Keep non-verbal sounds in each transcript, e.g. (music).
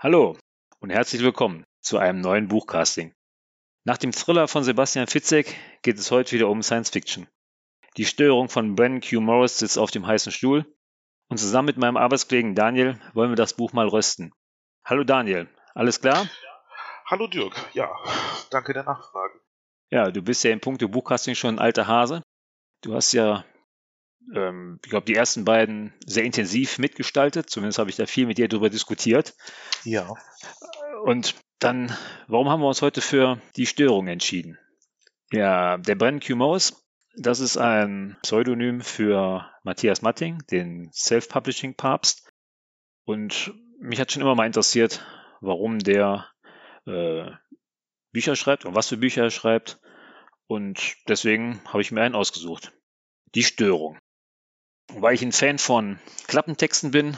Hallo und herzlich willkommen zu einem neuen Buchcasting. Nach dem Thriller von Sebastian Fitzek geht es heute wieder um Science Fiction. Die Störung von Brennan Q. Morris sitzt auf dem heißen Stuhl und zusammen mit meinem Arbeitskollegen Daniel wollen wir das Buch mal rösten. Hallo Daniel, alles klar? Hallo Dirk, ja, danke der Nachfrage. Ja, du bist ja im Punkt Buchcasting schon ein alter Hase. Du hast ja ähm, ich glaube, die ersten beiden sehr intensiv mitgestaltet. Zumindest habe ich da viel mit dir darüber diskutiert. Ja. Und dann, warum haben wir uns heute für die Störung entschieden? Ja, der Brennan Q. Morris, das ist ein Pseudonym für Matthias Matting, den Self-Publishing-Papst. Und mich hat schon immer mal interessiert, warum der äh, Bücher schreibt und was für Bücher er schreibt. Und deswegen habe ich mir einen ausgesucht. Die Störung. Weil ich ein Fan von Klappentexten bin,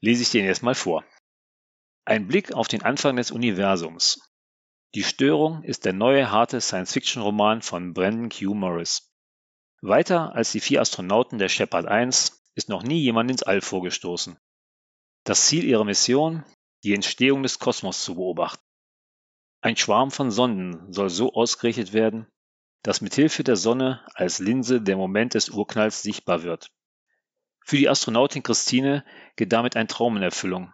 lese ich den jetzt mal vor. Ein Blick auf den Anfang des Universums. Die Störung ist der neue harte Science-Fiction-Roman von Brandon Q. Morris. Weiter als die vier Astronauten der Shepard 1 ist noch nie jemand ins All vorgestoßen. Das Ziel ihrer Mission, die Entstehung des Kosmos zu beobachten. Ein Schwarm von Sonden soll so ausgerichtet werden, dass mithilfe der Sonne als Linse der Moment des Urknalls sichtbar wird. Für die Astronautin Christine geht damit ein Traum in Erfüllung.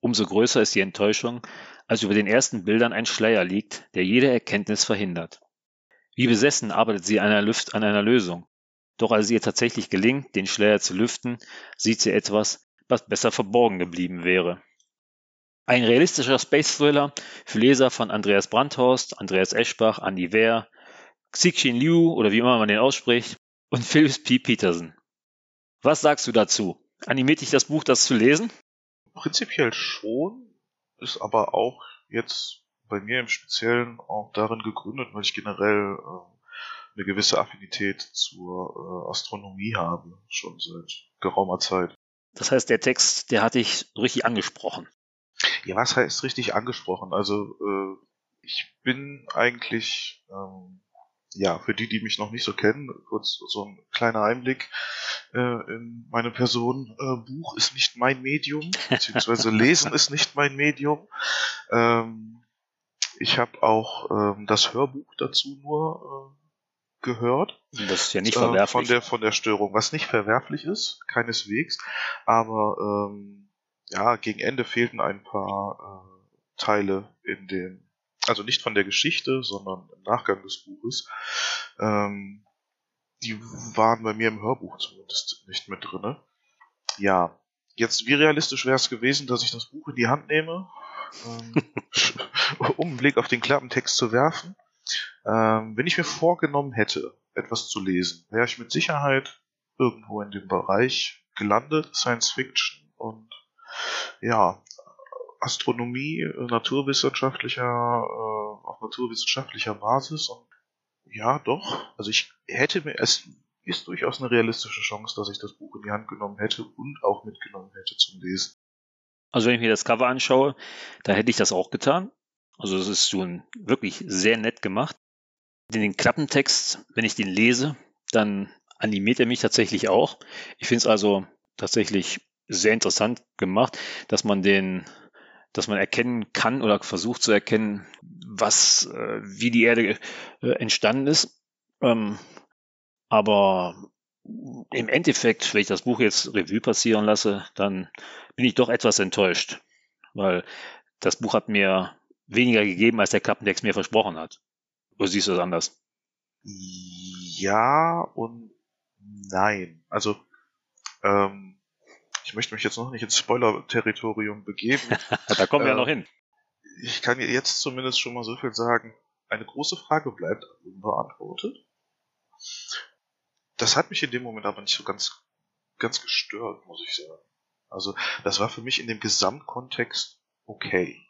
Umso größer ist die Enttäuschung, als über den ersten Bildern ein Schleier liegt, der jede Erkenntnis verhindert. Wie besessen arbeitet sie an einer, an einer Lösung. Doch als ihr tatsächlich gelingt, den Schleier zu lüften, sieht sie etwas, was besser verborgen geblieben wäre. Ein realistischer Space-Thriller für Leser von Andreas Brandhorst, Andreas Eschbach, Andy Wehr, Xixin Liu oder wie immer man den ausspricht und Phyllis P. Peterson. Was sagst du dazu? Animiert dich das Buch, das zu lesen? Prinzipiell schon, ist aber auch jetzt bei mir im Speziellen auch darin gegründet, weil ich generell äh, eine gewisse Affinität zur äh, Astronomie habe, schon seit geraumer Zeit. Das heißt, der Text, der hat dich richtig angesprochen. Ja, was heißt richtig angesprochen? Also äh, ich bin eigentlich ähm, ja, für die, die mich noch nicht so kennen, kurz so ein kleiner Einblick äh, in meine Person. Äh, Buch ist nicht mein Medium, beziehungsweise (laughs) Lesen ist nicht mein Medium. Ähm, ich habe auch ähm, das Hörbuch dazu nur äh, gehört. Das ist ja nicht äh, verwerflich. von der von der Störung, was nicht verwerflich ist, keineswegs. Aber ähm, ja, gegen Ende fehlten ein paar äh, Teile in dem also nicht von der Geschichte, sondern im Nachgang des Buches, ähm, die waren bei mir im Hörbuch zumindest nicht mit drinne. Ja, jetzt wie realistisch wäre es gewesen, dass ich das Buch in die Hand nehme, ähm, (laughs) um einen Blick auf den Klappentext zu werfen. Ähm, wenn ich mir vorgenommen hätte, etwas zu lesen, wäre ich mit Sicherheit irgendwo in dem Bereich gelandet, Science Fiction und ja, Astronomie äh, naturwissenschaftlicher, äh, auf naturwissenschaftlicher Basis und ja, doch. Also ich hätte mir, es ist durchaus eine realistische Chance, dass ich das Buch in die Hand genommen hätte und auch mitgenommen hätte zum Lesen. Also wenn ich mir das Cover anschaue, da hätte ich das auch getan. Also das ist schon wirklich sehr nett gemacht. Den Klappentext, wenn ich den lese, dann animiert er mich tatsächlich auch. Ich finde es also tatsächlich sehr interessant gemacht, dass man den dass man erkennen kann oder versucht zu erkennen, was, äh, wie die Erde äh, entstanden ist. Ähm, aber im Endeffekt, wenn ich das Buch jetzt Revue passieren lasse, dann bin ich doch etwas enttäuscht, weil das Buch hat mir weniger gegeben, als der Klappentext mir versprochen hat. Oder siehst du das anders? Ja und nein. Also ähm, ich möchte mich jetzt noch nicht ins Spoiler-Territorium begeben. (laughs) da kommen wir äh, ja noch hin. Ich kann jetzt zumindest schon mal so viel sagen. Eine große Frage bleibt unbeantwortet. Das hat mich in dem Moment aber nicht so ganz, ganz gestört, muss ich sagen. Also, das war für mich in dem Gesamtkontext okay.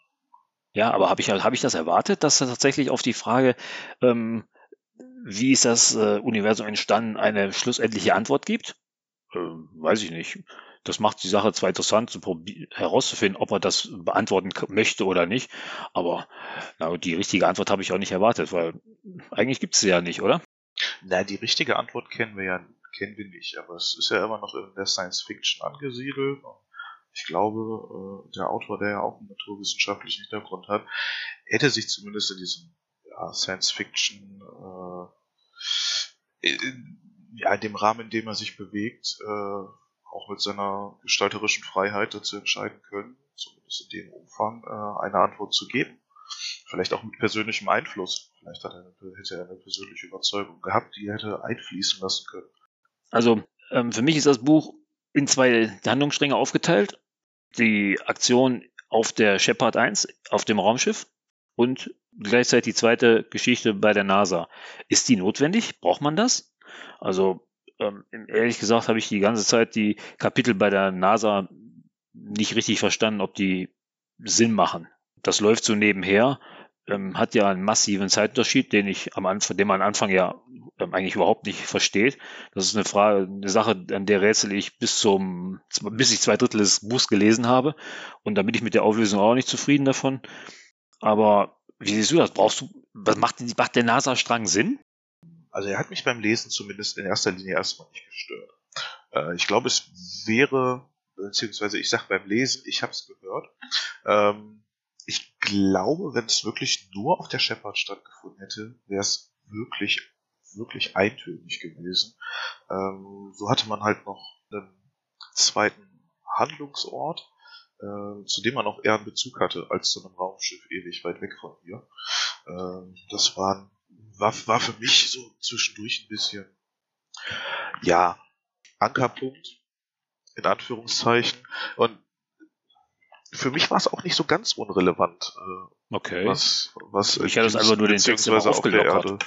Ja, aber habe ich, hab ich das erwartet, dass da tatsächlich auf die Frage, ähm, wie ist das äh, Universum entstanden, eine schlussendliche Antwort gibt? Ähm, weiß ich nicht. Das macht die Sache zwar interessant, zu herauszufinden, ob er das beantworten möchte oder nicht. Aber na, die richtige Antwort habe ich auch nicht erwartet, weil eigentlich gibt es sie ja nicht, oder? Na, die richtige Antwort kennen wir ja kennen wir nicht, aber es ist ja immer noch in der Science Fiction angesiedelt. ich glaube, äh, der Autor, der ja auch einen naturwissenschaftlichen Hintergrund hat, hätte sich zumindest in diesem ja, Science-Fiction, äh, in, ja, in dem Rahmen, in dem er sich bewegt, äh, auch mit seiner gestalterischen Freiheit dazu entscheiden können, zumindest in dem Umfang, äh, eine Antwort zu geben. Vielleicht auch mit persönlichem Einfluss. Vielleicht hat er eine, hätte er eine persönliche Überzeugung gehabt, die er hätte einfließen lassen können. Also ähm, für mich ist das Buch in zwei Handlungsstränge aufgeteilt. Die Aktion auf der Shepard 1, auf dem Raumschiff und gleichzeitig die zweite Geschichte bei der NASA. Ist die notwendig? Braucht man das? Also ähm, ehrlich gesagt habe ich die ganze Zeit die Kapitel bei der NASA nicht richtig verstanden, ob die Sinn machen. Das läuft so nebenher, ähm, hat ja einen massiven Zeitunterschied, den ich am Anfang, den man am Anfang ja ähm, eigentlich überhaupt nicht versteht. Das ist eine Frage, eine Sache, an der rätsel ich bis zum, bis ich zwei Drittel des Buchs gelesen habe. Und da bin ich mit der Auflösung auch nicht zufrieden davon. Aber wie siehst du das? Brauchst du, was macht, macht der NASA-Strang Sinn? Also er hat mich beim Lesen zumindest in erster Linie erstmal nicht gestört. Äh, ich glaube, es wäre, beziehungsweise ich sage beim Lesen, ich habe es gehört, ähm, ich glaube, wenn es wirklich nur auf der Shepard stattgefunden hätte, wäre es wirklich, wirklich eintönig gewesen. Ähm, so hatte man halt noch einen zweiten Handlungsort, äh, zu dem man auch eher einen Bezug hatte, als zu einem Raumschiff ewig weit weg von hier. Äh, das waren, war, war für mich so zwischendurch ein bisschen, ja, Ankerpunkt, in Anführungszeichen. Und für mich war es auch nicht so ganz unrelevant. Äh, okay. Was, was ich hatte es einfach nur den immer aufgelockert.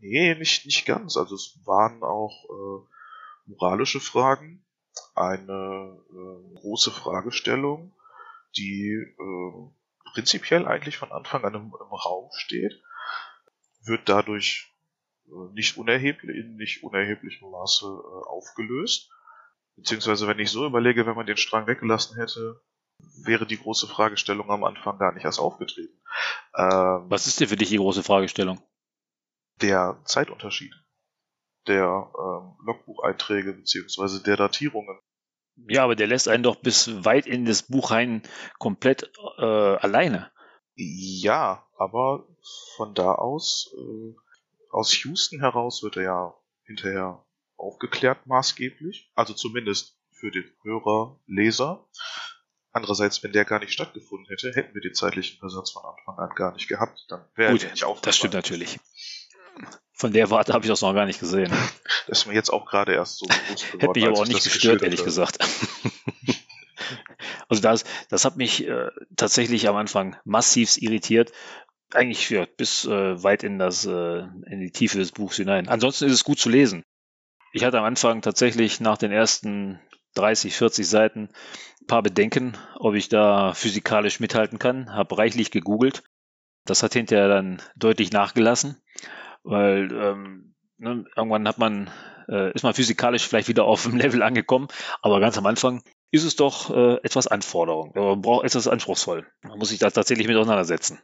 Nee, nicht, nicht ganz. Also es waren auch äh, moralische Fragen, eine äh, große Fragestellung, die äh, prinzipiell eigentlich von Anfang an im, im Raum steht, wird dadurch äh, nicht unerheblich, in nicht unerheblichem Maße äh, aufgelöst. Beziehungsweise, wenn ich so überlege, wenn man den Strang weggelassen hätte, wäre die große Fragestellung am Anfang gar nicht erst aufgetreten. Ähm, Was ist denn für dich die große Fragestellung? Der Zeitunterschied der ähm, Logbucheinträge beziehungsweise der Datierungen. Ja, aber der lässt einen doch bis weit in das Buch rein komplett äh, alleine. Ja, aber von da aus, äh, aus Houston heraus wird er ja hinterher aufgeklärt maßgeblich, also zumindest für den Hörer, Leser. Andererseits, wenn der gar nicht stattgefunden hätte, hätten wir den zeitlichen Versatz von Anfang an gar nicht gehabt. Dann wäre Gut, er nicht. Das stimmt natürlich. Von der Warte habe ich das noch gar nicht gesehen. (laughs) Das ist mir jetzt auch gerade erst so bewusst (laughs) geworden. Hätte mich aber auch nicht gestört, ehrlich gesagt. (laughs) also das, das hat mich äh, tatsächlich am Anfang massiv irritiert. Eigentlich ja, bis äh, weit in, das, äh, in die Tiefe des Buchs hinein. Ansonsten ist es gut zu lesen. Ich hatte am Anfang tatsächlich nach den ersten 30, 40 Seiten ein paar Bedenken, ob ich da physikalisch mithalten kann. Habe reichlich gegoogelt. Das hat hinterher dann deutlich nachgelassen, weil ähm, ne, irgendwann hat man, äh, ist man physikalisch vielleicht wieder auf dem (laughs) Level angekommen, aber ganz am Anfang ist es doch äh, etwas Anforderung. Man braucht etwas anspruchsvoll. Man muss sich da tatsächlich mit auseinandersetzen.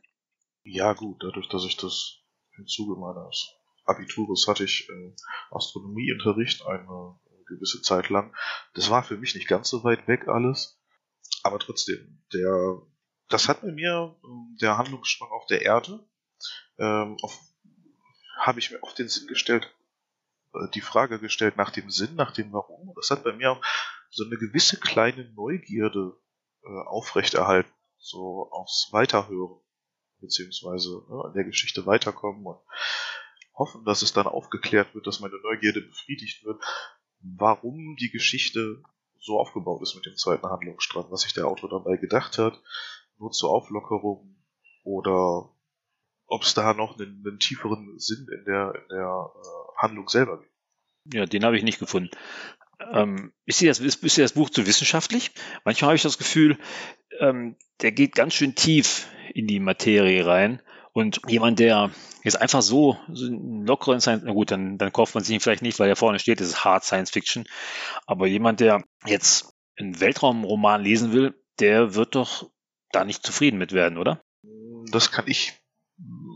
Ja, gut, dadurch, dass ich das im Zuge meines Abitures hatte ich äh, Astronomieunterricht eine gewisse Zeit lang. Das war für mich nicht ganz so weit weg alles. Aber trotzdem, der, das hat bei mir ähm, der Handlungsstrang auf der Erde, ähm, habe ich mir auf den Sinn gestellt, äh, die Frage gestellt nach dem Sinn, nach dem Warum. Das hat bei mir auch so eine gewisse kleine Neugierde äh, aufrechterhalten, so aufs Weiterhören, beziehungsweise ne, in der Geschichte weiterkommen und hoffen, dass es dann aufgeklärt wird, dass meine Neugierde befriedigt wird warum die Geschichte so aufgebaut ist mit dem zweiten Handlungsstrang, was sich der Autor dabei gedacht hat, nur zur Auflockerung oder ob es da noch einen, einen, tieferen Sinn in der, in der äh, Handlung selber gibt. Ja, den habe ich nicht gefunden. Ähm, ist, dir das, ist, ist dir das Buch zu wissenschaftlich? Manchmal habe ich das Gefühl, ähm, der geht ganz schön tief in die Materie rein und jemand, der jetzt einfach so, so einen lockeren Science, na gut, dann, dann kauft man sich ihn vielleicht nicht, weil er vorne steht, das ist Hard Science Fiction. Aber jemand, der jetzt einen Weltraumroman lesen will, der wird doch da nicht zufrieden mit werden, oder? Das kann ich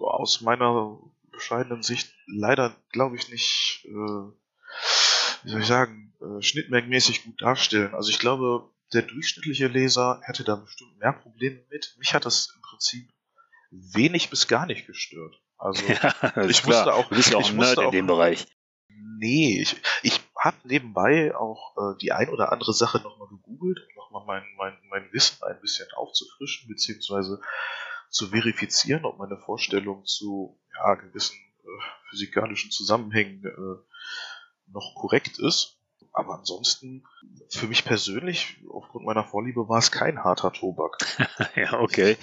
aus meiner bescheidenen Sicht leider, glaube ich, nicht, äh, wie soll ich sagen, äh, schnittmengenmäßig gut darstellen. Also ich glaube, der durchschnittliche Leser hätte da bestimmt mehr Probleme mit. Mich hat das im Prinzip wenig bis gar nicht gestört. Also (laughs) Ja, ich klar. musste auch, Du bist ja auch ein Nerd in auch, dem Bereich. Nee, ich, ich habe nebenbei auch äh, die ein oder andere Sache nochmal gegoogelt, um nochmal mein, mein, mein Wissen ein bisschen aufzufrischen, beziehungsweise zu verifizieren, ob meine Vorstellung zu ja, gewissen äh, physikalischen Zusammenhängen äh, noch korrekt ist. Aber ansonsten, für mich persönlich, aufgrund meiner Vorliebe, war es kein harter Tobak. (laughs) Ja, okay.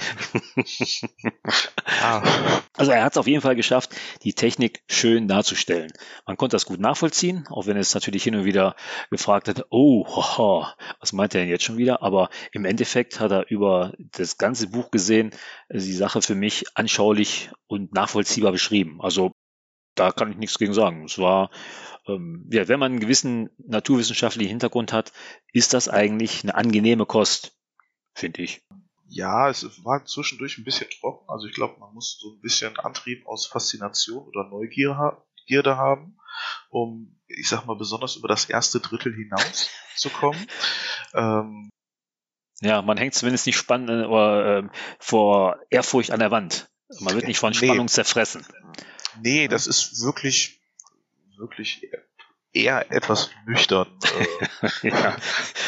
Ja, (laughs) Also er hat es auf jeden Fall geschafft, die Technik schön darzustellen. Man konnte das gut nachvollziehen, auch wenn es natürlich hin und wieder gefragt hat, oh, haha, was meint er denn jetzt schon wieder? Aber im Endeffekt hat er über das ganze Buch gesehen, die Sache für mich anschaulich und nachvollziehbar beschrieben. Also da kann ich nichts gegen sagen. Es war, ähm, ja, wenn man einen gewissen naturwissenschaftlichen Hintergrund hat, ist das eigentlich eine angenehme Kost, finde ich. Ja, es war zwischendurch ein bisschen trocken. Also ich glaube, man muss so ein bisschen Antrieb aus Faszination oder Neugier ha Gierde haben, um, ich sag mal, besonders über das erste Drittel hinaus zu kommen. (laughs) Ähm, Ja, man hängt zumindest nicht spannend äh, oder ähm, vor Ehrfurcht an der Wand. Man wird nicht von Nee. Spannung zerfressen. nee, das ist wirklich, wirklich eher etwas nüchtern, (laughs) äh, ja.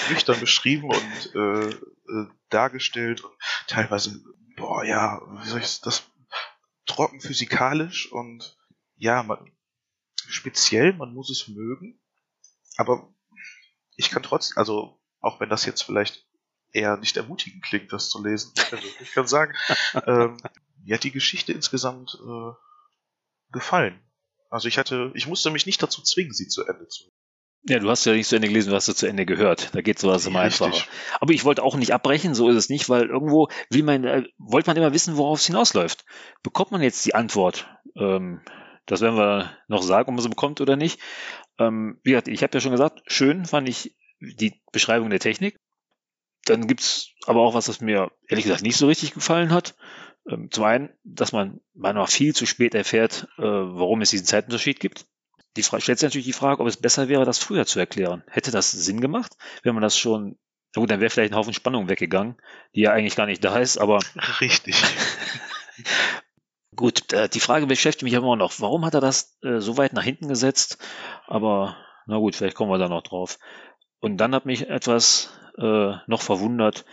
nüchtern beschrieben und äh, äh, dargestellt und teilweise, boah, ja, wie soll ich das, trocken physikalisch und ja, man, speziell, man muss es mögen, aber ich kann trotzdem, also auch wenn das jetzt vielleicht eher nicht ermutigend klingt, das zu lesen, (laughs) also ich kann sagen, ähm, mir hat die Geschichte insgesamt äh, gefallen. Also ich hatte, ich musste mich nicht dazu zwingen, sie zu Ende zu. ja, du hast ja nicht zu Ende gelesen, du hast sie zu Ende gehört. Da geht sowas immer Richtig. einfacher. Aber ich wollte auch nicht abbrechen, so ist es nicht, weil irgendwo will man, äh, wollte man immer wissen, worauf es hinausläuft. Bekommt man jetzt die Antwort? Ähm, das werden wir noch sagen, ob man sie bekommt oder nicht. Ähm, wie gesagt, ich habe ja schon gesagt, schön fand ich die Beschreibung der Technik. Dann gibt's aber auch was, was mir ehrlich gesagt nicht so richtig gefallen hat. Ähm, zum einen, dass man manchmal viel zu spät erfährt, äh, warum es diesen Zeitunterschied gibt. Die Frage stellt sich natürlich die Frage, ob es besser wäre, das früher zu erklären. Hätte das Sinn gemacht, wenn man das schon, na gut, dann wäre vielleicht ein Haufen Spannung weggegangen, die ja eigentlich gar nicht da ist, aber (laughs) Richtig. (laughs) gut, äh, die Frage beschäftigt mich immer noch. Warum hat er das äh, so weit nach hinten gesetzt? Aber na gut, vielleicht kommen wir da noch drauf. Und dann hat mich etwas äh, noch verwundert.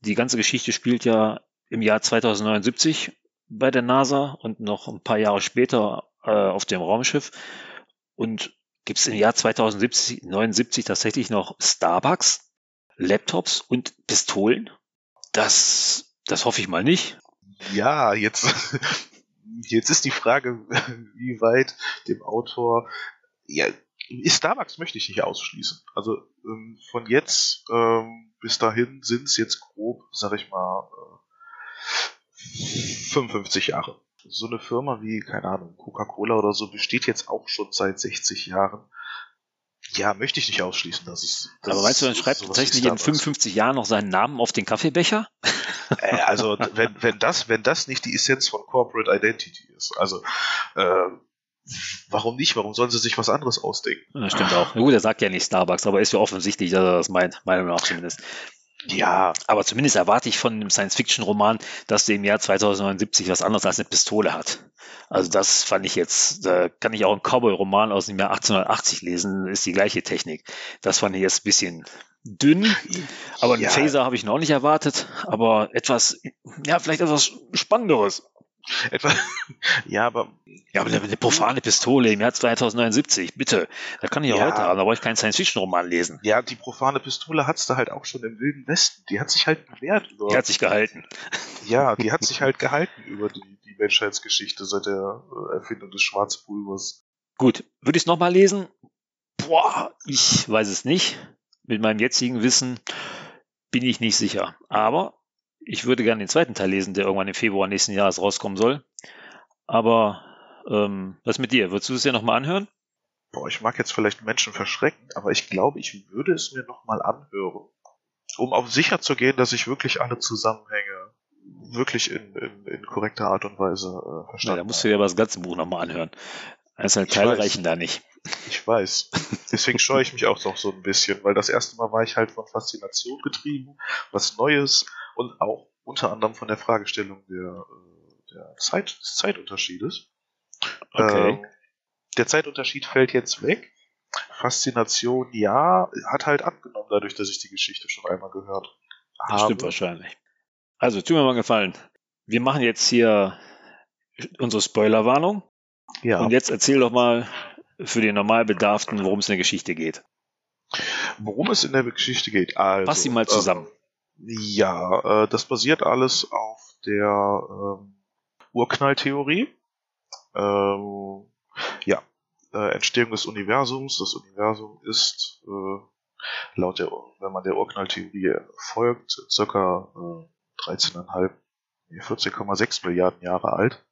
Die ganze Geschichte spielt ja im Jahr 2079 bei der NASA und noch ein paar Jahre später äh, auf dem Raumschiff. Und gibt es im Jahr 2079 79 tatsächlich noch Starbucks, Laptops und Pistolen? Das, das hoffe ich mal nicht. Ja, jetzt, (laughs) jetzt ist die Frage, wie weit dem Autor, ja, Starbucks möchte ich nicht ausschließen. Also ähm, von jetzt ähm, bis dahin sind es jetzt grob, sag ich mal, 55 Jahre. So eine Firma wie, keine Ahnung, Coca-Cola oder so besteht jetzt auch schon seit 60 Jahren. Ja, möchte ich nicht ausschließen, dass es. dass Aber meinst du, dann schreibt tatsächlich in Starbucks 55 Jahren noch seinen Namen auf den Kaffeebecher? Äh, also wenn, wenn das, wenn das nicht die Essenz von Corporate Identity ist, also äh, warum nicht? Warum sollen sie sich was anderes ausdenken? Das stimmt auch. Na gut, er sagt ja nicht Starbucks, aber ist ja offensichtlich, dass er das meint, meiner Meinung nach zumindest. Ja, Aber zumindest erwarte ich von einem Science-Fiction-Roman, dass der im Jahr 2079 was anderes als eine Pistole hat. Also das fand ich jetzt, da kann ich auch einen Cowboy-Roman aus dem Jahr 1880 lesen, ist die gleiche Technik. Das fand ich jetzt ein bisschen dünn, aber einen Ja. Phaser habe ich noch nicht erwartet, aber etwas, ja, vielleicht etwas Spannenderes. Etwa, (laughs) ja, aber Ja, aber eine, profane Pistole im Jahr 2079, bitte. Das kann ich ja, Ja. heute haben, da brauche ich keinen Science-Fiction-Roman lesen. ja, die profane Pistole hat's da halt auch schon im Wilden Westen. Die hat sich halt bewährt über, Die hat sich gehalten. (laughs) ja, die hat sich halt gehalten über die, die Menschheitsgeschichte seit der äh, Erfindung des Schwarzpulvers. Gut, würde ich es nochmal lesen? Boah, ich weiß es nicht. Mit meinem jetzigen Wissen bin ich nicht sicher. Aber ich würde gerne den zweiten Teil lesen, der irgendwann im Februar nächsten Jahres rauskommen soll. Aber ähm, was mit dir? Würdest du es ja nochmal anhören? Boah, ich mag jetzt vielleicht Menschen verschrecken, aber ich glaube, ich würde es mir nochmal anhören. Um auf sicher zu gehen, dass ich wirklich alle Zusammenhänge wirklich in, in, in korrekter Art und Weise äh, verstanden da musst du dir aber das ganze Buch nochmal anhören. Einzelne Ich Teile weiß. reichen da nicht. Ich weiß. Deswegen scheue ich mich auch noch so ein bisschen, weil das erste Mal war ich halt von Faszination getrieben, was Neues und auch unter anderem von der Fragestellung der, äh, der Zeit, des Zeitunterschiedes. Okay. Ähm, der Zeitunterschied fällt jetzt weg. Faszination, ja, hat halt abgenommen, dadurch, dass ich die Geschichte schon einmal gehört Das habe. stimmt wahrscheinlich. Also, tu mir mal gefallen. Wir machen jetzt hier unsere Spoilerwarnung. Ja. Und jetzt erzähl doch mal für den Normalbedarften, worum es in der Geschichte geht. Worum es in der Geschichte geht. Also, Fass sie mal zusammen. Äh, ja, äh, das basiert alles auf der ähm, Urknalltheorie. Ähm, ja, äh, Entstehung des Universums. Das Universum ist äh, laut der, wenn man der Urknalltheorie folgt, circa äh, 13,5, nee, 14,6 Milliarden Jahre alt.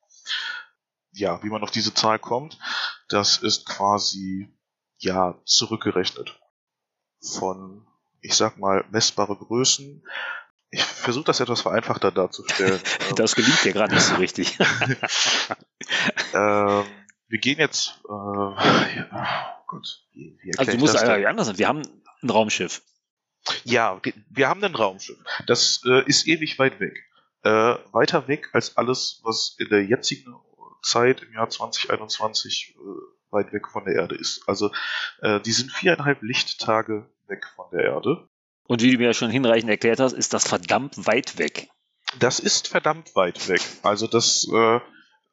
Ja, wie man auf diese Zahl kommt, das ist quasi ja zurückgerechnet von, ich sag mal, messbare Größen. Ich versuche das etwas vereinfachter darzustellen. (laughs) Das gelingt dir gerade nicht so richtig. (laughs) (laughs) ähm, wir gehen jetzt. Äh, ja, oh Gott, wie, wie Also du musst eigentlich anders sein. Wir haben ein Raumschiff. Ja, wir haben ein Raumschiff. Das äh, ist ewig weit weg. Äh, weiter weg als alles, was in der jetzigen Zeit im Jahr 2021 äh, weit weg von der Erde ist. Also äh, die sind viereinhalb Lichttage weg von der Erde. Und wie du mir ja schon hinreichend erklärt hast, ist das verdammt weit weg. Das ist verdammt weit weg. Also das äh,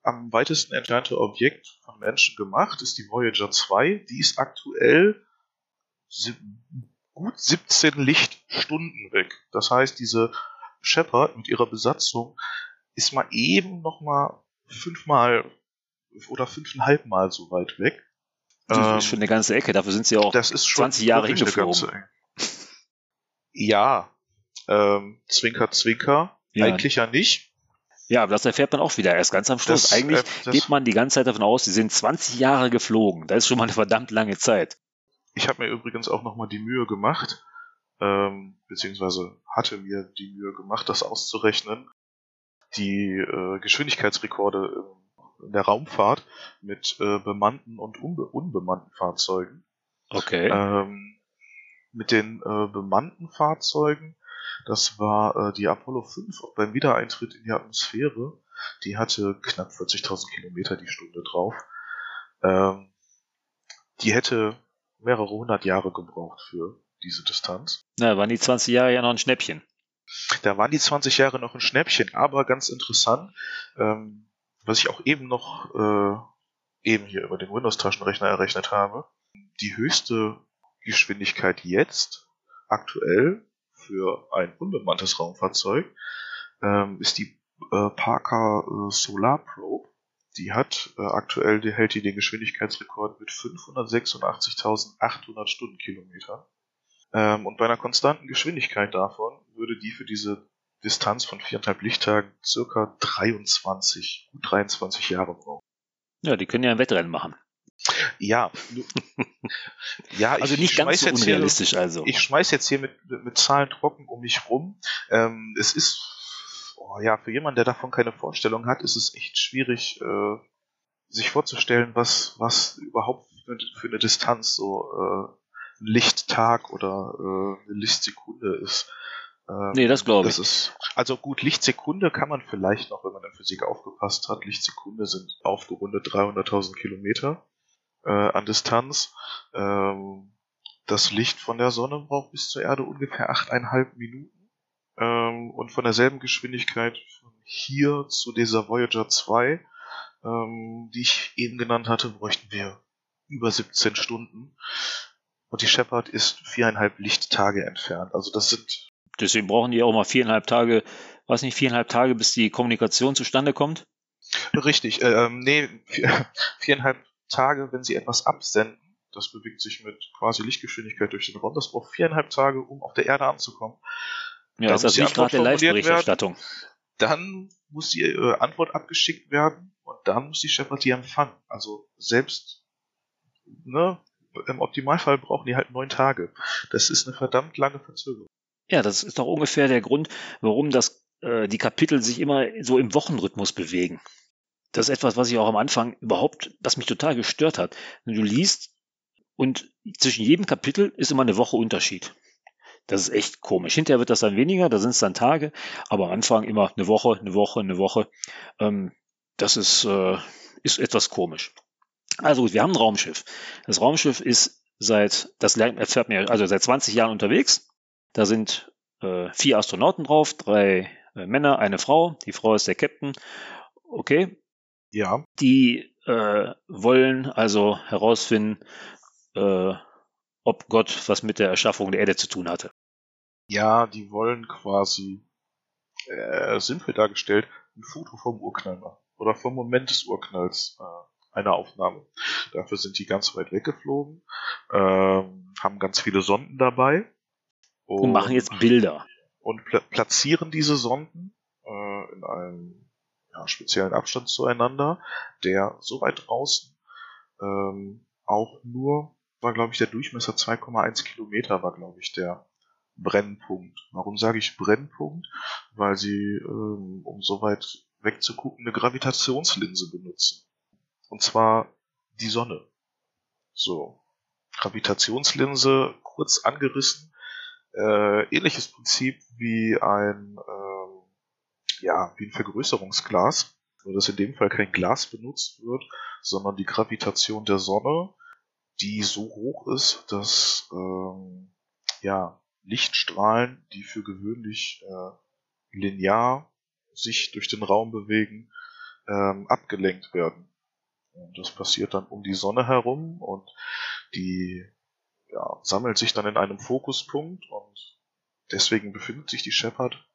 am weitesten entfernte Objekt von Menschen gemacht ist die Voyager 2. Die ist aktuell gut 17 Lichtstunden weg. Das heißt, diese Shepard mit ihrer Besatzung ist mal eben noch mal fünfmal oder fünfeinhalb Mal so weit weg. Das Ähm, ist schon eine ganze Ecke. Dafür sind sie auch. das ist schon 20 Jahre hingeflogen. Ja, ähm, Zwinker, Zwinker. Ja. Eigentlich ja nicht. Ja, aber das erfährt man auch wieder erst ganz am Schluss. Das, Eigentlich äh, geht man die ganze Zeit davon aus, sie sind 20 Jahre geflogen. Das ist schon mal eine verdammt lange Zeit. Ich habe mir übrigens auch nochmal die Mühe gemacht, ähm, beziehungsweise hatte mir die Mühe gemacht, das auszurechnen, die äh, Geschwindigkeitsrekorde in- in der Raumfahrt mit äh, bemannten und unbe unbemannten Fahrzeugen. Okay. Ähm, mit den äh, bemannten Fahrzeugen, das war äh, die Apollo 5 auch beim Wiedereintritt in die Atmosphäre. Die hatte knapp 40.000 Kilometer die Stunde drauf. Ähm, die hätte mehrere hundert Jahre gebraucht für diese Distanz. Na, waren die 20 Jahre ja noch ein Schnäppchen. Da waren die 20 Jahre noch ein Schnäppchen, aber ganz interessant, ähm, was ich auch eben noch äh, eben hier über den Windows-Taschenrechner errechnet habe, die höchste Geschwindigkeit jetzt aktuell für ein unbemanntes Raumfahrzeug ähm, ist die äh, Parker äh, Solar Probe. Die hat äh, aktuell, die hält die den Geschwindigkeitsrekord mit 586.800 Stundenkilometern. Ähm, und bei einer konstanten Geschwindigkeit davon würde die für diese Distanz von viereinhalb Lichttagen circa 23, gut 23 Jahre brauchen. Ja, die können ja ein Wettrennen machen. Ja, (laughs) ja Also ich nicht ganz so jetzt hier- unrealistisch also. ich schmeiß jetzt hier mit, mit Zahlen trocken um mich rum. Ähm, es ist, oh ja, für jemanden, der davon keine Vorstellung hat, ist es echt schwierig, äh, sich vorzustellen, was, was überhaupt für, für eine Distanz so äh, ein Lichttag oder äh, eine Lichtsekunde ist. Ähm, Nee, das glaube ich. das ist, also gut, Lichtsekunde kann man vielleicht noch, wenn man in Physik aufgepasst hat. Lichtsekunde sind aufgerundet 300.000 Kilometer äh, an Distanz. Ähm, das Licht von der Sonne braucht bis zur Erde ungefähr 8,5 Minuten. Ähm, und von derselben Geschwindigkeit von hier zu dieser Voyager 2, ähm, die ich eben genannt hatte, bräuchten wir über 17 Stunden. Und die Shepard ist viereinhalb Lichttage entfernt. Also das sind Deswegen brauchen die auch mal viereinhalb Tage, weiß nicht, viereinhalb Tage, bis die Kommunikation zustande kommt. Richtig, äh, ähm, nee, vier, (laughs) viereinhalb Tage, wenn sie etwas absenden, das bewegt sich mit quasi Lichtgeschwindigkeit durch den Raum, das braucht viereinhalb Tage, um auf der Erde anzukommen. Ja, Da ist das die nicht gerade der Live-Berichterstattung. Dann muss die äh, Antwort abgeschickt werden und dann muss die Shepard die empfangen. Also selbst, ne, im Optimalfall brauchen die halt neun Tage. Das ist eine verdammt lange Verzögerung. Ja, das ist doch ungefähr der Grund, warum das, äh, die Kapitel sich immer so im Wochenrhythmus bewegen. Das ist etwas, was ich auch am Anfang überhaupt, was mich total gestört hat. Du liest, Und zwischen jedem Kapitel ist immer eine Woche Unterschied. Das ist echt komisch. Hinterher wird das dann weniger, da sind es dann Tage, aber am Anfang immer eine Woche, eine Woche, eine Woche. Ähm, das ist, äh, ist etwas komisch. Also gut, wir haben ein Raumschiff. Das Raumschiff ist seit, das erfährt mir, also seit 20 Jahren unterwegs. Da sind äh, vier Astronauten drauf, drei äh, Männer, eine Frau. Die Frau ist der Captain. Okay. Ja. Die äh, wollen also herausfinden, äh, ob Gott was mit der Erschaffung der Erde zu tun hatte. Ja, die wollen quasi äh, simpel dargestellt ein Foto vom Urknall machen. Oder vom Moment des Urknalls äh, eine Aufnahme. Dafür sind die ganz weit weggeflogen, ähm, haben ganz viele Sonden dabei. Und, und machen jetzt Bilder. Und pla platzieren diese Sonden äh, in einem ja, speziellen Abstand zueinander, der so weit draußen ähm, auch nur, war glaube ich der Durchmesser 2,1 Kilometer, war glaube ich der Brennpunkt. Warum sage ich Brennpunkt? Weil sie, ähm, um so weit wegzugucken, eine Gravitationslinse benutzen. Und zwar die Sonne. So. Gravitationslinse, kurz angerissen. Äh, ähnliches Prinzip wie ein, ähm, ja, wie ein Vergrößerungsglas. Nur dass in dem Fall kein Glas benutzt wird, sondern die Gravitation der Sonne, die so hoch ist, dass ähm, ja, Lichtstrahlen, die für gewöhnlich äh, linear sich durch den Raum bewegen, ähm, abgelenkt werden. Und das passiert dann um die Sonne herum und die ja, sammelt sich dann in einem Fokuspunkt und deswegen befindet sich die Shepard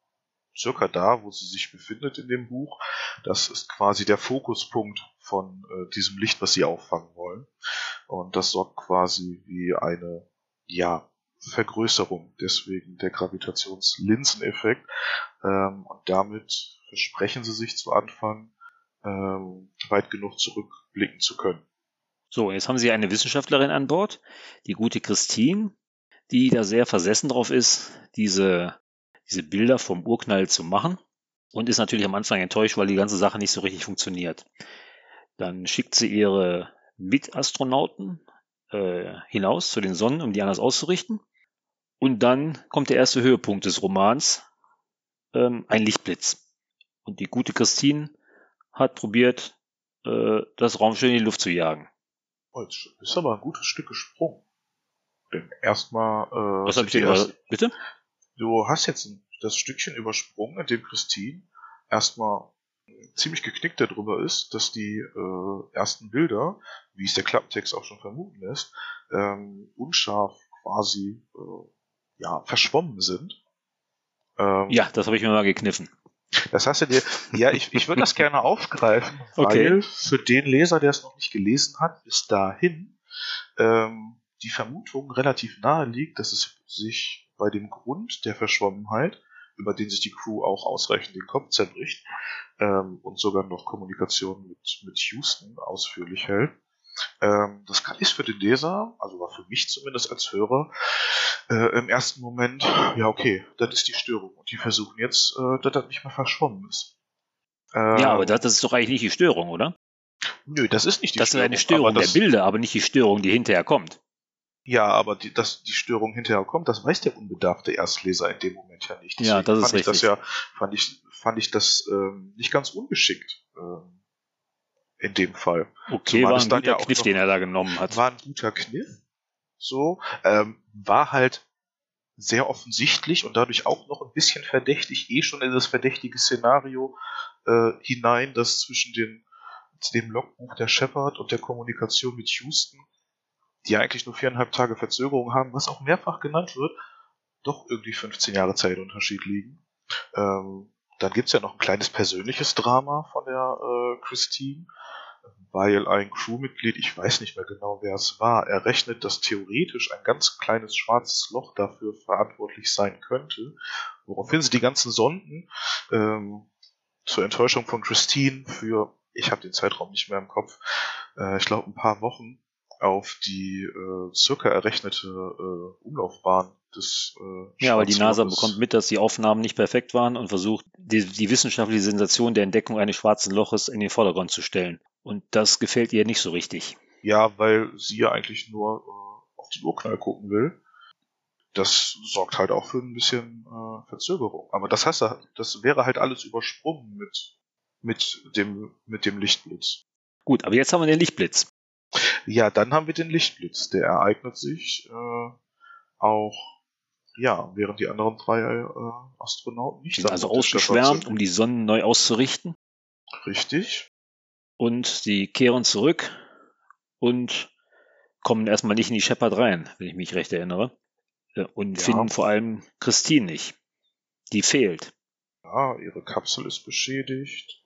circa da, wo sie sich befindet in dem Buch. Das ist quasi der Fokuspunkt von äh, diesem Licht, was sie auffangen wollen. Und das sorgt quasi wie eine, ja, Vergrößerung, deswegen der Gravitationslinseneffekt. Ähm, und damit versprechen sie sich zu Anfang, ähm, weit genug zurückblicken zu können. So, jetzt haben Sie eine Wissenschaftlerin an Bord, die gute Christine, die da sehr versessen drauf ist, diese, diese Bilder vom Urknall zu machen und ist natürlich am Anfang enttäuscht, weil die ganze Sache nicht so richtig funktioniert. Dann schickt sie ihre Mitastronauten äh, hinaus zu den Sonnen, um die anders auszurichten. Und dann kommt der erste Höhepunkt des Romans, ähm, ein Lichtblitz. Und die gute Christine hat probiert, äh, das Raumschiff in die Luft zu jagen. Oh, jetzt ist aber ein gutes Stück gesprungen. Denn erstmal. Äh, Was habe ich denn gerade? Bitte? Du hast jetzt das Stückchen übersprungen, in dem Christine erstmal ziemlich geknickt darüber ist, dass die äh, ersten Bilder, wie es der Klapptext auch schon vermuten lässt, ähm, unscharf quasi äh, ja, verschwommen sind. Ähm, ja, das habe ich mir mal gekniffen. Das hast du dir. Ja, ich, ich würde das (laughs) gerne aufgreifen, okay. weil für den Leser, der es noch nicht gelesen hat, bis dahin ähm, die Vermutung relativ nahe liegt, dass es sich bei dem Grund der Verschwommenheit, über den sich die Crew auch ausreichend den Kopf zerbricht ähm, und sogar noch Kommunikation mit, mit Houston ausführlich hält, ähm, das ist für den Leser, also war für mich zumindest als Hörer, äh, im ersten Moment, ja okay, das ist die Störung. Und die versuchen jetzt, äh, dass das nicht mehr verschwommen ist. Ähm, ja, aber das, das, ist doch eigentlich nicht die Störung, oder? Nö, das ist nicht die das Störung. Das ist eine Störung der Bilder, aber nicht die Störung, die hinterher kommt. Ja, aber die, dass die Störung hinterher kommt, das weiß der unbedarfte Erstleser in dem Moment ja nicht. Deswegen ja, das ist fand richtig. Ich das ja, fand ich, fand ich das ähm, nicht ganz ungeschickt. Ähm, in dem Fall. Okay, Zumal war ein guter ja Kniff, noch, den er da genommen hat. War ein guter Kniff. So, ähm, war halt sehr offensichtlich und dadurch auch noch ein bisschen verdächtig, eh schon in das verdächtige Szenario äh, hinein, dass zwischen den, dem Logbuch der Shepard und der Kommunikation mit Houston, die eigentlich nur viereinhalb Tage Verzögerung haben, was auch mehrfach genannt wird, doch irgendwie 15 Jahre Zeitunterschied liegen. Ähm, dann gibt's ja noch ein kleines persönliches Drama von der äh, Christine, weil ein Crewmitglied, ich weiß nicht mehr genau, wer es war, errechnet, dass theoretisch ein ganz kleines schwarzes Loch dafür verantwortlich sein könnte, woraufhin sie die ganzen Sonden ähm, zur Enttäuschung von Christine für, ich habe den Zeitraum nicht mehr im Kopf, äh, ich glaube ein paar Wochen auf die äh, circa errechnete äh, Umlaufbahn des äh, Ja, aber die NASA bekommt mit, dass die Aufnahmen nicht perfekt waren und versucht, die, die wissenschaftliche Sensation der Entdeckung eines schwarzen Loches in den Vordergrund zu stellen. Und das gefällt ihr nicht so richtig. Ja, weil sie ja eigentlich nur den Urknall gucken will. Das sorgt halt auch für ein bisschen äh, Verzögerung. Aber das heißt, das wäre halt alles übersprungen mit, mit, dem, mit dem Lichtblitz. Gut, aber jetzt haben wir den Lichtblitz. Ja, dann haben wir den Lichtblitz. Der ereignet sich äh, auch, ja, während die anderen drei äh, Astronauten nicht. Sind also ausgeschwärmt, um die Sonnen neu auszurichten. Richtig. Und sie kehren zurück und kommen erstmal nicht in die Shepard rein, wenn ich mich recht erinnere. Äh, und ja. finden vor allem Christine nicht. Die fehlt. Ja, ihre Kapsel ist beschädigt.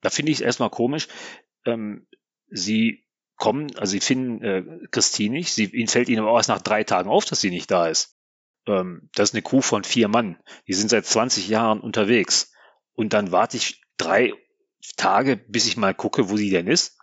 da finde ich es erstmal komisch. Ähm, sie kommen, also sie finden äh, Christine nicht. Sie, ihnen fällt ihnen aber auch erst nach drei Tagen auf, dass sie nicht da ist. Ähm, das ist eine Crew von vier Mann. Die sind seit 20 Jahren unterwegs. Und dann warte ich drei Tage, bis ich mal gucke, wo sie denn ist.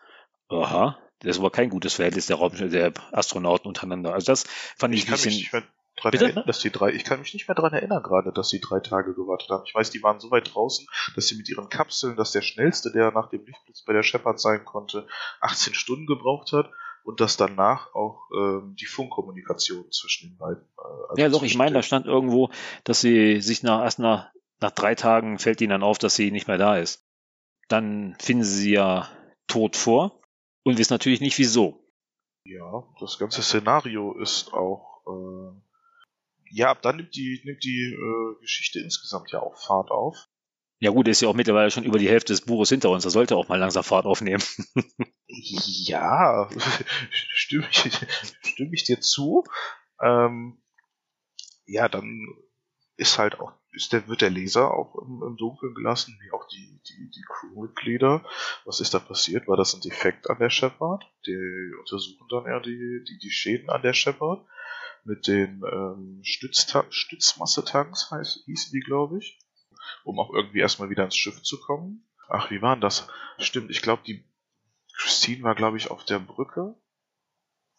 Aha, das aber kein gutes Verhältnis der, Raum der Astronauten untereinander. Also das fand ich, ich ein bisschen dran Bitte? erinnern, dass die drei, ich kann mich nicht mehr daran erinnern gerade, dass sie drei Tage gewartet haben. Ich weiß, die waren so weit draußen, dass sie mit ihren Kapseln, dass der schnellste, der nach dem Lichtblitz bei der Shepard sein konnte, 18 Stunden gebraucht hat und dass danach auch ähm, die Funkkommunikation zwischen den beiden. Äh, also ja, doch, ich meine, da stand irgendwo, dass sie sich nach erst nach, nach drei Tagen fällt ihnen dann auf, dass sie nicht mehr da ist. Dann finden sie sie ja tot vor und wissen natürlich nicht wieso. Ja, das ganze Szenario ist auch äh, ja, ab dann nimmt die, nimmt die äh, Geschichte insgesamt ja auch Fahrt auf. Ja gut, ist ja auch mittlerweile schon über die Hälfte des Buches hinter uns. Da sollte auch mal langsam Fahrt aufnehmen. (laughs) ja, (laughs) stimme ich, stimme ich dir zu. Ähm, ja, dann ist halt auch, ist der, wird der Leser auch im, im Dunkeln gelassen, wie auch die, die, die Crewmitglieder. Was ist da passiert? War das ein Defekt an der Shepard? Die untersuchen dann eher die, die, die Schäden an der Shepard mit den ähm, Stützmassetanks, heißt, hießen die, glaube ich, um auch irgendwie erstmal wieder ins Schiff zu kommen. Ach, wie war denn das? Stimmt, ich glaube, die Christine war, glaube ich, auf der Brücke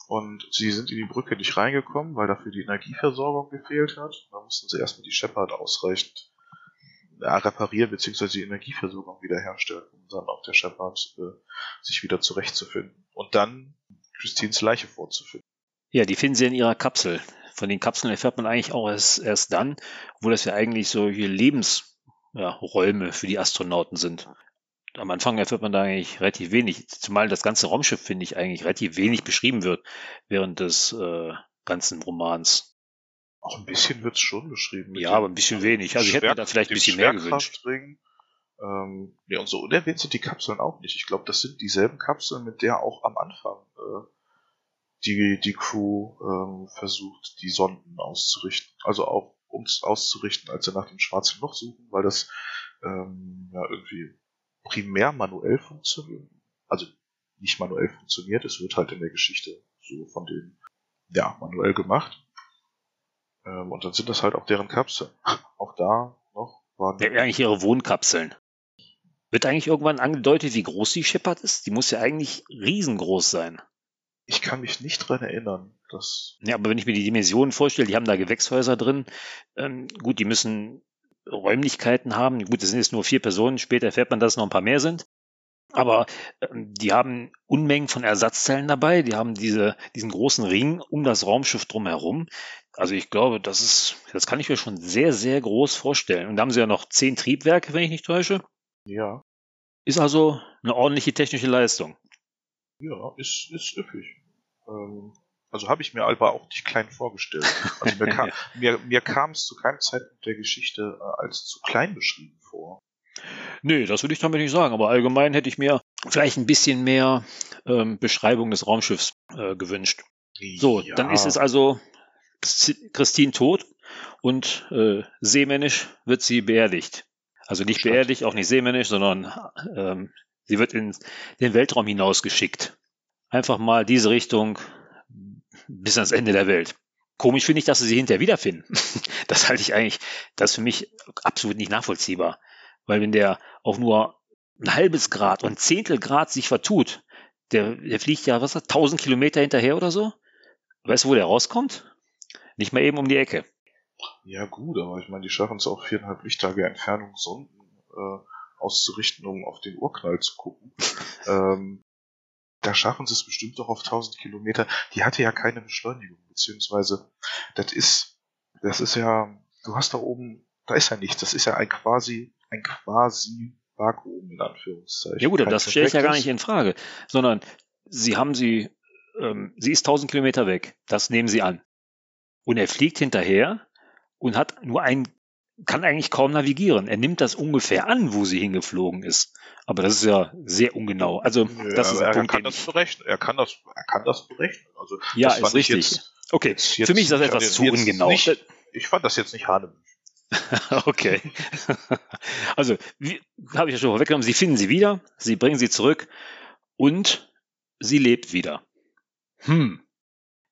und sie sind in die Brücke nicht reingekommen, weil dafür die Energieversorgung gefehlt hat. Da mussten sie erstmal die Shepard ausreichend ja, reparieren bzw. die Energieversorgung wiederherstellen, um dann auf der Shepard äh, sich wieder zurechtzufinden. Und dann Christines Leiche vorzufinden. Ja, die finden sie in ihrer Kapsel. Von den Kapseln erfährt man eigentlich auch erst, erst dann, wo das ja eigentlich solche Lebensräume ja, für die Astronauten sind. Am Anfang erfährt man da eigentlich relativ wenig, zumal das ganze Raumschiff, finde ich, eigentlich relativ wenig beschrieben wird während des äh, ganzen Romans. Auch ein bisschen wird es schon beschrieben. Ja, aber ein bisschen wenig. Also ich hätte mir da vielleicht ein bisschen mehr gewünscht. Ähm, ja, und so unerwähnt sind die Kapseln auch nicht. Ich glaube, das sind dieselben Kapseln, mit der auch am Anfang äh, die, die Crew ähm, versucht, die Sonden auszurichten. Also auch um es auszurichten, als sie nach dem schwarzen Loch suchen, weil das ähm, ja irgendwie primär manuell funktioniert. Also nicht manuell funktioniert, es wird halt in der Geschichte so von denen ja manuell gemacht. Ähm, und dann sind das halt auch deren Kapseln. Auch da noch waren. Ja, eigentlich ihre Wohnkapseln. Wird eigentlich irgendwann angedeutet, wie groß die Shepard ist? Die muss ja eigentlich riesengroß sein. Ich kann mich nicht dran erinnern. Dass ja, aber wenn ich mir die Dimensionen vorstelle, die haben da Gewächshäuser drin. Ähm, gut, die müssen Räumlichkeiten haben. Gut, das sind jetzt nur vier Personen. Später erfährt man, dass es noch ein paar mehr sind. Aber ähm, die haben Unmengen von Ersatzteilen dabei. Die haben diese, diesen großen Ring um das Raumschiff drumherum. Also ich glaube, das ist, das kann ich mir schon sehr, sehr groß vorstellen. Und da haben sie ja noch zehn Triebwerke, wenn ich nicht täusche. Ja. Ist also eine ordentliche technische Leistung. Ja, ist, ist üppig. Ähm, also habe ich mir aber auch nicht klein vorgestellt. Also mir, kam, (laughs) mir, mir kam es zu keinem Zeitpunkt der Geschichte äh, als zu klein beschrieben vor. Nö, das würde ich damit nicht sagen, aber allgemein hätte ich mir vielleicht ein bisschen mehr ähm, Beschreibung des Raumschiffs äh, gewünscht. So, ja. dann ist es also Christine tot und äh, seemännisch wird sie beerdigt. Also nicht Statt. beerdigt, auch nicht seemännisch, sondern ähm, Sie wird in den Weltraum hinausgeschickt. Einfach mal diese Richtung bis ans Ende der Welt. Komisch finde ich, dass sie sie hinterher wiederfinden. (laughs) Das halte ich eigentlich, das ist für mich absolut nicht nachvollziehbar. Weil wenn der auch nur ein halbes Grad und ein Zehntel Grad sich vertut, der, der fliegt ja, was, 1000 Kilometer hinterher oder so? Weißt du, wo der rauskommt? Nicht mal eben um die Ecke. Ja, gut, aber ich meine, die schaffen es auch viereinhalb Lichttage Entfernung Sonden äh, auszurichten, um auf den Urknall zu gucken. ähm, da schaffen sie es bestimmt doch auf 1000 Kilometer. Die hatte ja keine Beschleunigung, beziehungsweise das ist, das ist ja, du hast da oben, da ist ja nichts, das ist ja ein quasi, ein quasi Vakuum in Anführungszeichen. Ja gut, aber das stelle ich ja gar nicht in Frage, sondern sie haben sie, ähm, sie ist 1000 Kilometer weg, das nehmen sie an. Und er fliegt hinterher und hat nur ein kann eigentlich kaum navigieren. Er nimmt das ungefähr an, wo sie hingeflogen ist. Aber das ist ja sehr ungenau. Also, Nö, das ist er, ein Punkt, kann das berechnen. Er kann das, er kann das berechnen. Also, Ja, das ist richtig. Jetzt, okay, jetzt- für mich ist das etwas zu ungenau. Nicht, ich fand das jetzt nicht hanebüchen. (laughs) Okay. Also, habe ich ja schon vorweggenommen, sie finden sie wieder, sie bringen sie zurück und sie lebt wieder. Hm.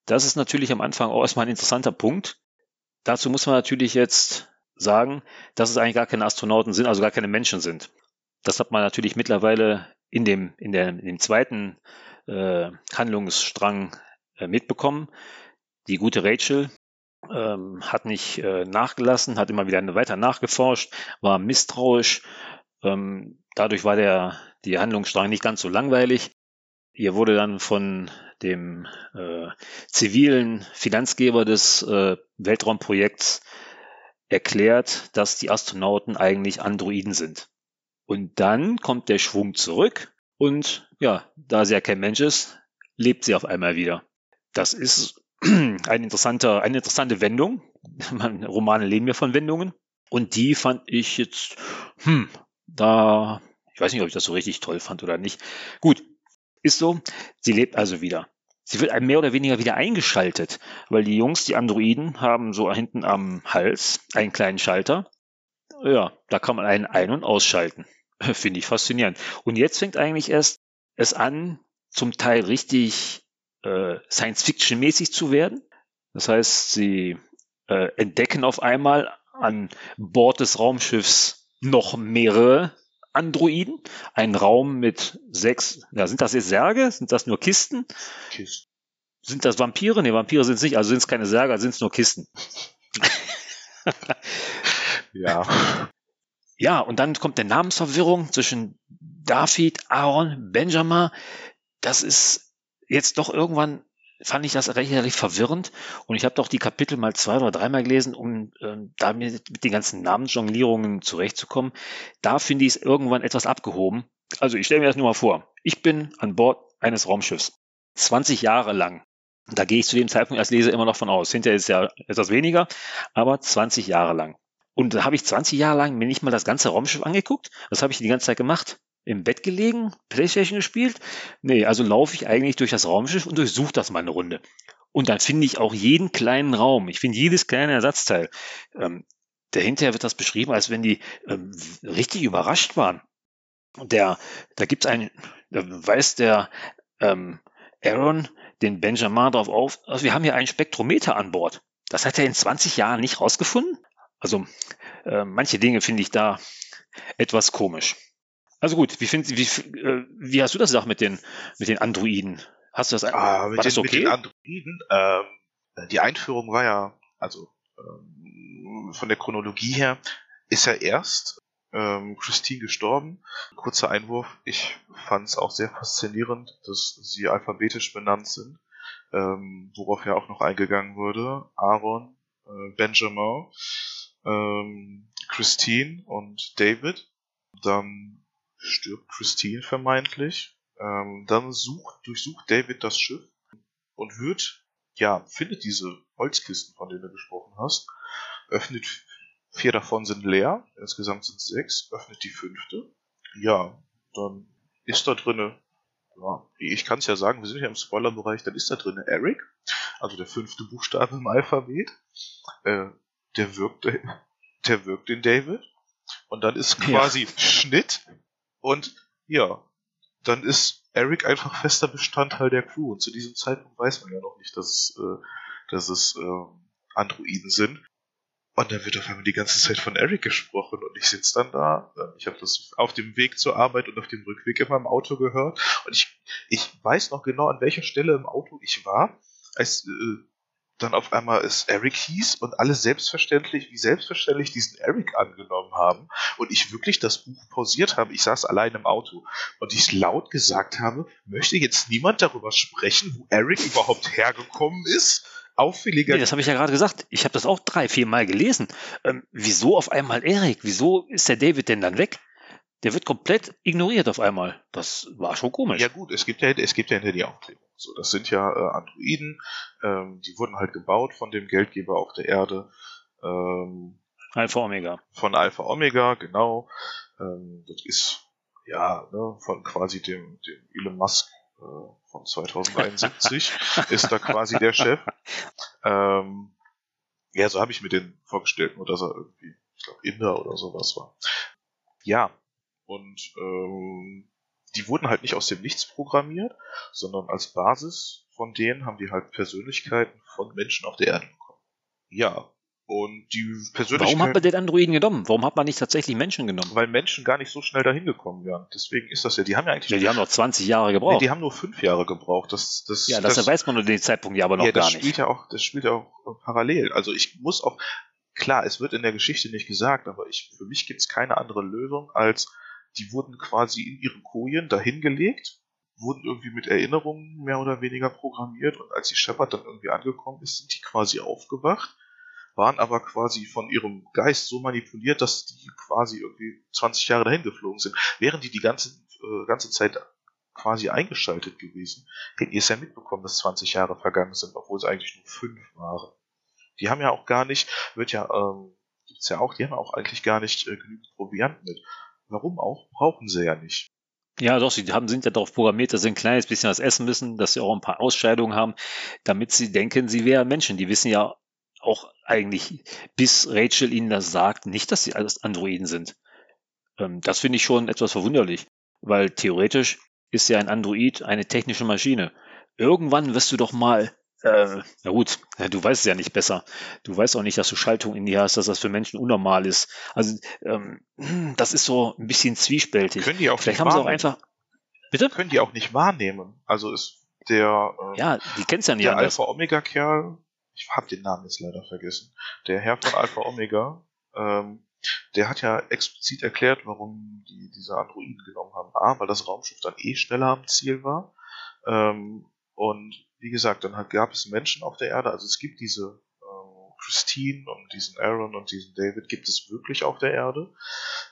Das ist natürlich am Anfang auch erstmal ein interessanter Punkt. Dazu muss man natürlich jetzt sagen, dass es eigentlich gar keine Astronauten sind, also gar keine Menschen sind. Das hat man natürlich mittlerweile in dem, in der, in dem zweiten äh, Handlungsstrang äh, mitbekommen. Die gute Rachel ähm, hat nicht äh, nachgelassen, hat immer wieder weiter nachgeforscht, war misstrauisch. Ähm, dadurch war der die Handlungsstrang nicht ganz so langweilig. Ihr wurde dann von dem äh, zivilen Finanzgeber des äh, Weltraumprojekts erklärt, dass die Astronauten eigentlich Androiden sind. Und dann kommt der Schwung zurück und ja, da sie ja kein Mensch ist, lebt sie auf einmal wieder. Das ist (clears throat) ein interessanter, eine interessante Wendung. (laughs) Man- Romane leben ja von Wendungen. Und die fand ich jetzt, hm, da, ich weiß nicht, ob ich das so richtig toll fand oder nicht. Gut, ist so. Sie lebt also wieder. Sie wird mehr oder weniger wieder eingeschaltet, weil die Jungs, die Androiden, haben so hinten am Hals einen kleinen Schalter. Ja, da kann man einen ein- und ausschalten. (laughs) Finde ich faszinierend. Und jetzt fängt eigentlich erst es an, zum Teil richtig äh, Science-Fiction-mäßig zu werden. Das heißt, sie äh, entdecken auf einmal an Bord des Raumschiffs noch mehrere Androiden. Ein Raum mit sechs, ja, sind das jetzt Särge? Sind das nur Kisten? Kisten. Sind das Vampire? Ne, Vampire sind es nicht, also sind es keine Särge, also sind es nur Kisten. (laughs) Ja. Ja, und dann kommt der Namensverwirrung zwischen David, Aaron, Benjamin. Das ist jetzt doch irgendwann, fand ich das recht, verwirrend. Und ich habe doch die Kapitel mal zwei oder dreimal gelesen, um ähm, da mir mit den ganzen Namensjonglierungen zurechtzukommen. Da finde ich es irgendwann etwas abgehoben. Also ich stelle mir das nur mal vor. Ich bin an Bord eines Raumschiffs. 20 Jahre lang. Da gehe ich zu dem Zeitpunkt als Leser immer noch von aus. Hinterher ist ja etwas weniger, aber 20 Jahre lang. Und da habe ich 20 Jahre lang mir nicht mal das ganze Raumschiff angeguckt. Was habe ich die ganze Zeit gemacht? Im Bett gelegen, Playstation gespielt? Nee, also laufe ich eigentlich durch das Raumschiff und durchsuche das mal eine Runde. Und dann finde ich auch jeden kleinen Raum. Ich finde jedes kleine Ersatzteil. Ähm, dahinter wird das beschrieben, als wenn die ähm, richtig überrascht waren. Der, da gibt's einen, da weist der ähm, Aaron den Benjamin darauf auf, also wir haben hier einen Spektrometer an Bord. Das hat er in 20 Jahren nicht rausgefunden. Also äh, manche Dinge finde ich da etwas komisch. Also gut, wie, find, wie, äh, wie hast du das gesagt mit den, mit den Androiden? Hast du das, Ah, war mit, das den, mit okay? den Androiden, ähm, die Einführung war ja, also ähm, von der Chronologie her, ist ja erst ähm, Christine gestorben. Kurzer Einwurf, ich fand es auch sehr faszinierend, dass sie alphabetisch benannt sind, ähm, worauf ja auch noch eingegangen wurde. Aaron, äh, Benjamin, ähm, Christine und David. Dann stirbt Christine vermeintlich. Ähm, dann sucht, durchsucht David das Schiff und wird, ja, findet diese Holzkisten, von denen du gesprochen hast, öffnet vier davon sind leer, insgesamt sind es sechs, öffnet die fünfte. Ja, dann ist da drinne, ja, ich kann es ja sagen, wir sind ja im Spoilerbereich, dann ist da drinne Eric, also der fünfte Buchstabe im Alphabet. Äh, der wirkt, (laughs) der wirkt in David. Und dann ist Ja. quasi Schnitt und ja, dann ist Eric einfach fester Bestandteil der Crew. Und zu diesem Zeitpunkt weiß man ja noch nicht, dass es, äh, dass es ähm, Androiden sind. Und dann wird auf einmal die ganze Zeit von Eric gesprochen und ich sitze dann da. äh, Ich habe das auf dem Weg zur Arbeit und auf dem Rückweg immer im Auto gehört. Und ich, ich weiß noch genau, an welcher Stelle im Auto ich war, als äh, dann auf einmal es Eric hieß und alle selbstverständlich, wie selbstverständlich diesen Eric angenommen haben und ich wirklich das Buch pausiert habe. Ich saß allein im Auto und ich laut gesagt habe, möchte jetzt niemand darüber sprechen, wo Eric überhaupt hergekommen ist? Auffälliger. Nee, das habe ich ja gerade gesagt. Ich habe das auch drei, vier Mal gelesen. Ähm, wieso auf einmal Eric? Wieso ist der David denn dann weg? Der wird komplett ignoriert auf einmal. Das war schon komisch. Ja gut, es gibt ja, es gibt ja hinter die Aufklärung. So, das sind ja äh, Androiden, ähm, die wurden halt gebaut von dem Geldgeber auf der Erde. Ähm, Alpha Omega. Von Alpha Omega, genau. Ähm, das ist ja ne, von quasi dem, dem Elon Musk äh, von 2071 (laughs) ist da quasi der Chef. Ähm, ja, so habe ich mir den vorgestellt, nur dass er irgendwie, ich glaube, Inder oder sowas war. Ja, und ähm, die wurden halt nicht aus dem Nichts programmiert, sondern als Basis von denen haben die halt Persönlichkeiten von Menschen auf der Erde bekommen. Ja, und die Persönlichkeiten. Warum hat man den Androiden genommen? Warum hat man nicht tatsächlich Menschen genommen? Weil Menschen gar nicht so schnell dahin gekommen wären. Deswegen ist das ja. Die haben ja eigentlich. Ja, die haben noch 20 Jahre gebraucht. Nee, die haben nur fünf Jahre gebraucht. Das, das, ja, das, das weiß man nur den Zeitpunkt ja aber noch ja, gar nicht. Spielt ja auch, das spielt ja auch parallel. Also ich muss auch. Klar, es wird in der Geschichte nicht gesagt, aber ich, für mich gibt es keine andere Lösung als die wurden quasi in ihren Kojen dahingelegt, wurden irgendwie mit Erinnerungen mehr oder weniger programmiert und als die Shepard dann irgendwie angekommen ist, sind die quasi aufgewacht, waren aber quasi von ihrem Geist so manipuliert, dass die quasi irgendwie 20 Jahre dahin geflogen sind. Während die die ganze, äh, ganze Zeit quasi eingeschaltet gewesen, hätten ihr es ja mitbekommen, dass 20 Jahre vergangen sind, obwohl es eigentlich nur fünf waren. Die haben ja auch gar nicht, wird ja, ähm, gibt's ja auch, die haben auch eigentlich gar nicht äh, genügend Proviant mit. Warum auch? Brauchen sie ja nicht. Ja, doch, sie haben, sind ja darauf programmiert, dass sie ein kleines bisschen was essen müssen, dass sie auch ein paar Ausscheidungen haben, damit sie denken, sie wären Menschen. Die wissen ja auch eigentlich, bis Rachel ihnen das sagt, nicht, dass sie alles Androiden sind. Ähm, das finde ich schon etwas verwunderlich, weil theoretisch ist ja ein Android eine technische Maschine. Irgendwann wirst du doch mal äh, na gut, du weißt es ja nicht besser. Du weißt auch nicht, dass du Schaltung in dir hast, dass das für Menschen unnormal ist. Also ähm, das ist so ein bisschen zwiespältig. Können die auch Vielleicht haben sie auch einfach. Bitte? Können die auch nicht wahrnehmen. Also ist der. Ähm, ja, die kennst ja nicht. Der Alpha Omega Kerl. Ich habe den Namen jetzt leider vergessen. Der Herr von Alpha Omega. Ähm, der hat ja explizit erklärt, warum die diese Androiden genommen haben. A, weil das Raumschiff dann eh schneller am Ziel war. Ähm, und wie gesagt, dann halt gab es Menschen auf der Erde, also es gibt diese äh, Christine und diesen Aaron und diesen David gibt es wirklich auf der Erde.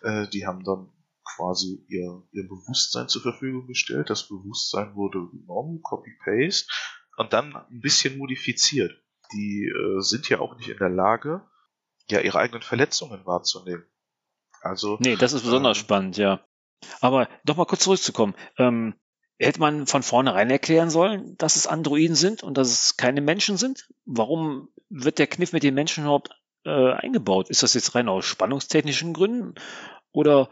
Äh, die haben dann quasi ihr, ihr Bewusstsein zur Verfügung gestellt. Das Bewusstsein wurde genommen, Copy-Paste und dann ein bisschen modifiziert. Die äh, sind ja auch nicht in der Lage, ja ihre eigenen Verletzungen wahrzunehmen. Also. Nee, das ist besonders ähm, spannend, ja. Aber doch mal kurz zurückzukommen. Ähm, Hätte man von vornherein erklären sollen, dass es Androiden sind und dass es keine Menschen sind? Warum wird der Kniff mit den Menschen überhaupt äh, eingebaut? Ist das jetzt rein aus spannungstechnischen Gründen? Oder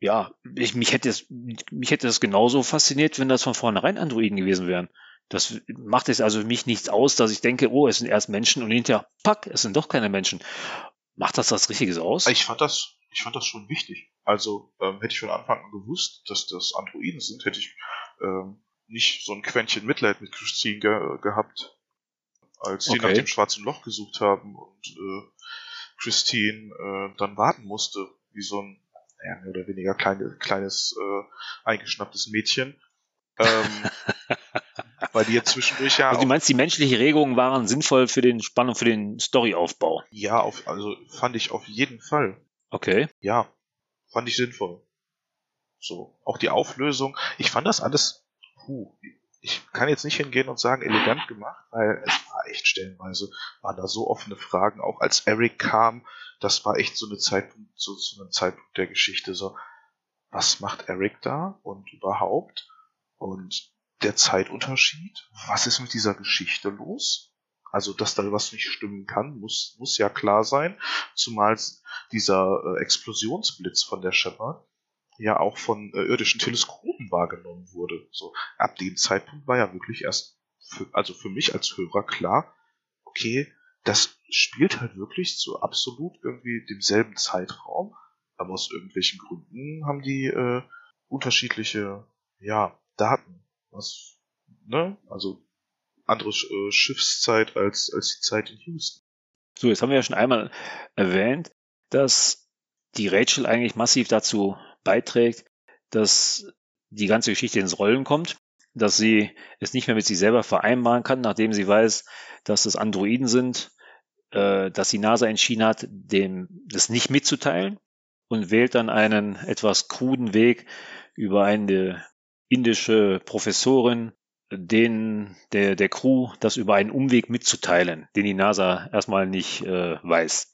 ja, ich, mich, hätte es, mich hätte es genauso fasziniert, wenn das von vornherein Androiden gewesen wären. Das macht es also für mich nichts aus, dass ich denke, oh, es sind erst Menschen und hinterher, pack, es sind doch keine Menschen. Macht das das Richtige aus? Ich fand das, ich fand das schon wichtig. Also ähm, hätte ich von Anfang an gewusst, dass das Androiden sind, hätte ich ähm, nicht so ein Quäntchen Mitleid mit Christine ge gehabt, als sie okay. nach dem schwarzen Loch gesucht haben und äh, Christine äh, dann warten musste, wie so ein naja, mehr oder weniger kleine, kleines äh, eingeschnapptes Mädchen. Ähm, (laughs) weil die jetzt zwischendurch ja. Also du meinst, die menschlichen Regungen waren sinnvoll für den Spannung, für den Storyaufbau? Ja, auf, also fand ich auf jeden Fall. Okay. Ja, fand ich sinnvoll. So, auch die Auflösung. Ich fand das alles, puh, ich kann jetzt nicht hingehen und sagen, elegant gemacht, weil es war echt stellenweise, waren da so offene Fragen, auch als Eric kam, das war echt so eine Zeitpunkt, so, so ein Zeitpunkt der Geschichte, so, was macht Eric da und überhaupt? Und der Zeitunterschied, was ist mit dieser Geschichte los? Also, dass da was nicht stimmen kann, muss, muss ja klar sein, zumal dieser äh, Explosionsblitz von der Shepard, ja auch von äh, irdischen Teleskopen wahrgenommen wurde. So ab dem Zeitpunkt war ja wirklich erst, für, also für mich als Hörer klar, okay, das spielt halt wirklich zu absolut irgendwie demselben Zeitraum, aber aus irgendwelchen Gründen haben die äh, unterschiedliche ja Daten. Was, ne? Also andere äh, Schiffszeit als, als die Zeit in Houston. So, jetzt haben wir ja schon einmal erwähnt, dass die Rachel eigentlich massiv dazu beiträgt, dass die ganze Geschichte ins Rollen kommt, dass sie es nicht mehr mit sich selber vereinbaren kann, nachdem sie weiß, dass es Androiden sind, äh, dass die NASA entschieden hat, dem das nicht mitzuteilen und wählt dann einen etwas kruden Weg über eine indische Professorin, den der, der Crew das über einen Umweg mitzuteilen, den die NASA erstmal nicht äh, weiß.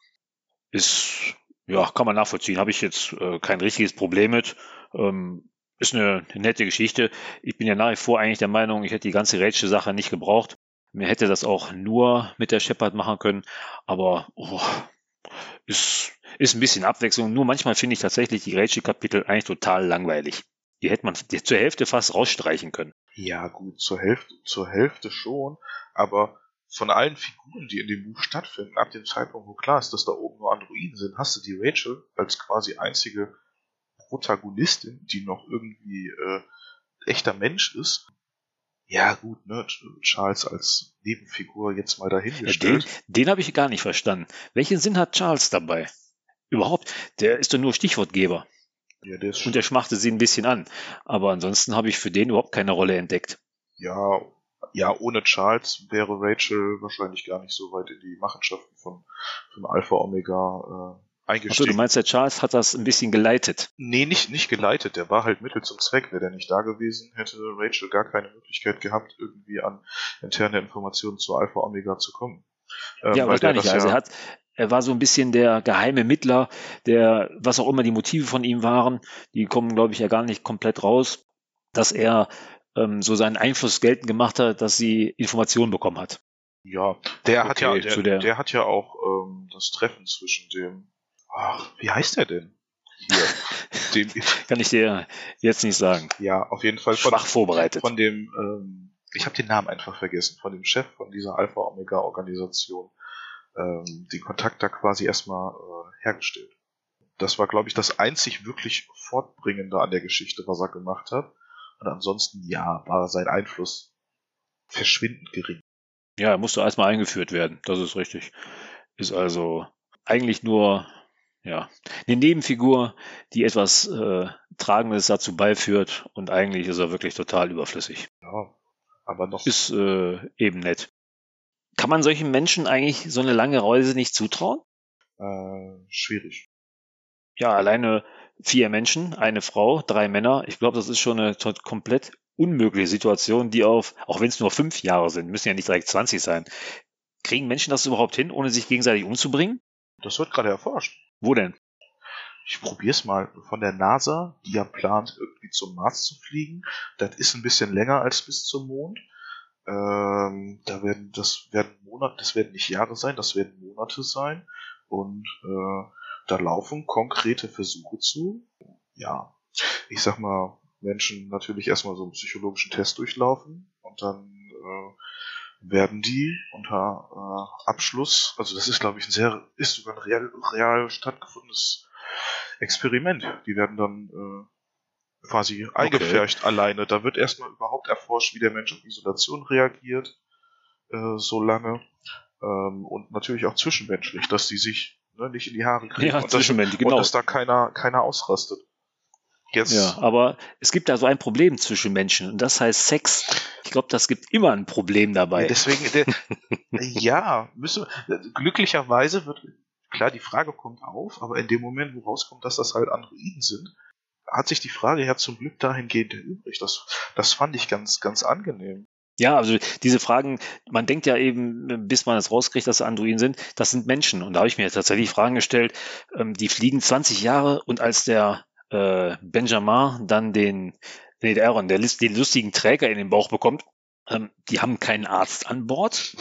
Ist, ja, kann man nachvollziehen. Habe ich jetzt äh, kein richtiges Problem mit. Ähm, ist eine, nette Geschichte. Ich bin ja nach wie vor eigentlich der Meinung, ich hätte die ganze Rätsel-Sache nicht gebraucht. Mir hätte das auch nur mit der Shepard machen können, aber oh, ist, ist ein bisschen Abwechslung. Nur manchmal finde ich tatsächlich die Rätsel-Kapitel eigentlich total langweilig. Die hätte man zur Hälfte fast rausstreichen können. Ja, gut, zur Hälfte, zur Hälfte schon, aber von allen Figuren, die in dem Buch stattfinden, ab dem Zeitpunkt, wo klar ist, dass da oben nur Androiden sind, hast du die Rachel als quasi einzige Protagonistin, die noch irgendwie äh, echter Mensch ist. Ja, gut, ne, Charles als Nebenfigur jetzt mal dahingestellt. Ja, den den habe ich gar nicht verstanden. Welchen Sinn hat Charles dabei? Überhaupt, der ist doch nur Stichwortgeber. Ja, der ist Und er schmachte sie ein bisschen an. Aber ansonsten habe ich für den überhaupt keine Rolle entdeckt. Ja, ja, ohne Charles wäre Rachel wahrscheinlich gar nicht so weit in die Machenschaften von, von Alpha Omega äh, eingestiegen. Achso, du meinst, der Charles hat das ein bisschen geleitet? Nee, nicht, nicht geleitet. Der war halt Mittel zum Zweck. Wäre der nicht da gewesen, hätte Rachel gar keine Möglichkeit gehabt, irgendwie an interne Informationen zu Alpha Omega zu kommen. Ähm, ja, wahrscheinlich. Also er hat, er war so ein bisschen der geheime Mittler, der, was auch immer die Motive von ihm waren, die kommen, glaube ich, ja gar nicht komplett raus, dass er ähm, so seinen Einfluss geltend gemacht hat, dass sie Informationen bekommen hat. Ja, der okay, hat ja, der, der, der, hat ja auch ähm, das Treffen zwischen dem, ach, wie heißt der denn? Hier, (laughs) dem, Kann ich dir jetzt nicht sagen. Ja, auf jeden Fall von, schwach vorbereitet. Von dem, ähm, ich habe den Namen einfach vergessen, von dem Chef von dieser Alpha Omega Organisation ähm, den Kontakt da quasi erstmal äh, hergestellt. Das war, glaube ich, das einzig wirklich Fortbringende an der Geschichte, was er gemacht hat. Und ansonsten, ja, war sein Einfluss verschwindend gering. Ja, er musste erstmal eingeführt werden, das ist richtig. Ist also eigentlich nur ja, eine Nebenfigur, die etwas äh, Tragendes dazu beiführt und eigentlich ist er wirklich total überflüssig. Ja, aber noch. Ist äh, eben nett. Kann man solchen Menschen eigentlich so eine lange Reise nicht zutrauen? Äh, schwierig. Ja, alleine vier Menschen, eine Frau, drei Männer. Ich glaube, das ist schon eine komplett unmögliche Situation, die auf, auch wenn es nur fünf Jahre sind, müssen ja nicht direkt 20 sein. Kriegen Menschen das überhaupt hin, ohne sich gegenseitig umzubringen? Das wird gerade erforscht. Wo denn? Ich probiere es mal von der NASA, die ja plant, irgendwie zum Mars zu fliegen. Das ist ein bisschen länger als bis zum Mond. Ähm, da werden, das werden Monate, das werden nicht Jahre sein, das werden Monate sein. Und äh, da laufen konkrete Versuche zu. Ja, ich sag mal, Menschen natürlich erstmal so einen psychologischen Test durchlaufen und dann äh, werden die unter äh, Abschluss, also das ist glaube ich ein sehr, ist sogar ein real, real stattgefundenes Experiment. Die werden dann äh, quasi eingefärcht okay. alleine. Da wird erstmal überhaupt erforscht, wie der Mensch auf Isolation reagiert, äh, so lange. Ähm, und natürlich auch zwischenmenschlich, dass die sich ne, nicht in die Haare kriegen ja, und, dass, genau. und dass da keiner, keiner ausrastet. Jetzt. Ja, aber es gibt da so ein Problem zwischen Menschen und das heißt Sex. Ich glaube, das gibt immer ein Problem dabei. Ja, deswegen, der, (laughs) ja, müssen, glücklicherweise wird, klar, die Frage kommt auf, aber in dem Moment, wo rauskommt, dass das halt Androiden sind, hat sich die Frage ja zum Glück dahingehend erübrigt. Das, das fand ich ganz, ganz angenehm. Ja, also diese Fragen, man denkt ja eben, bis man es rauskriegt, dass Androiden sind, das sind Menschen. Und da habe ich mir tatsächlich Fragen gestellt, ähm, die fliegen 20 Jahre und als der äh, Benjamin dann den, nee, der Aaron, der den lustigen Träger in den Bauch bekommt, ähm, die haben keinen Arzt an Bord.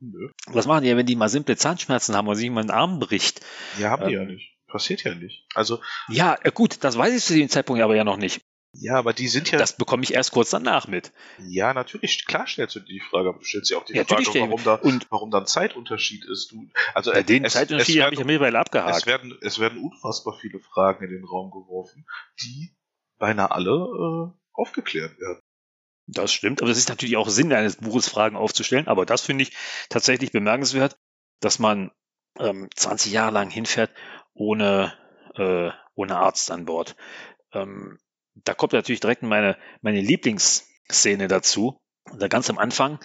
Nö. Was machen die, wenn die mal simple Zahnschmerzen haben oder sich mal einen Arm bricht? Ja, haben ähm, die ja nicht passiert ja nicht. Also ja, äh, gut, das weiß ich zu dem Zeitpunkt aber ja noch nicht. Ja, aber die sind ja. Das bekomme ich erst kurz danach mit. Ja, natürlich, klar stellst du dir die Frage, aber du stellst dir auch die ja, Frage, warum da, und warum da ein Zeitunterschied ist. Du, also ja, den es, Zeitunterschied habe ich ja mittlerweile abgehakt. Es werden, es werden unfassbar viele Fragen in den Raum geworfen, die beinahe alle äh, aufgeklärt werden. Das stimmt, aber es ist natürlich auch Sinn eines Buches, Fragen aufzustellen. Aber das finde ich tatsächlich bemerkenswert, dass man ähm, 20 Jahre lang hinfährt ohne, äh, ohne Arzt an Bord. Ähm, da kommt natürlich direkt meine, meine Lieblingsszene dazu. Und da ganz am Anfang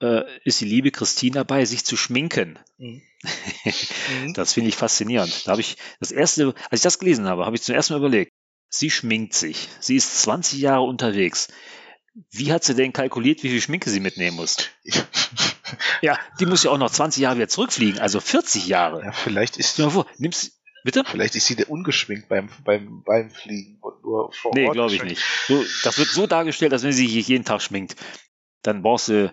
äh, ist die liebe Christine dabei, sich zu schminken. Mhm. (laughs) mhm. das finde ich faszinierend. Da habe ich das erste, als ich das gelesen habe, habe ich zum ersten Mal überlegt, sie schminkt sich. Sie ist 20 Jahre unterwegs. Wie hat sie denn kalkuliert, wie viel Schminke sie mitnehmen muss? (laughs) ja, die muss ja auch noch 20 Jahre wieder zurückfliegen, also 40 Jahre. Ja, vielleicht ist. Stell mal vor, nimmst, Bitte? Vielleicht ist sie der ungeschminkt beim, beim, beim Fliegen und nur vor Nee, glaube ich nicht. So, das wird so dargestellt, als wenn sie sich jeden Tag schminkt. Dann brauchst du,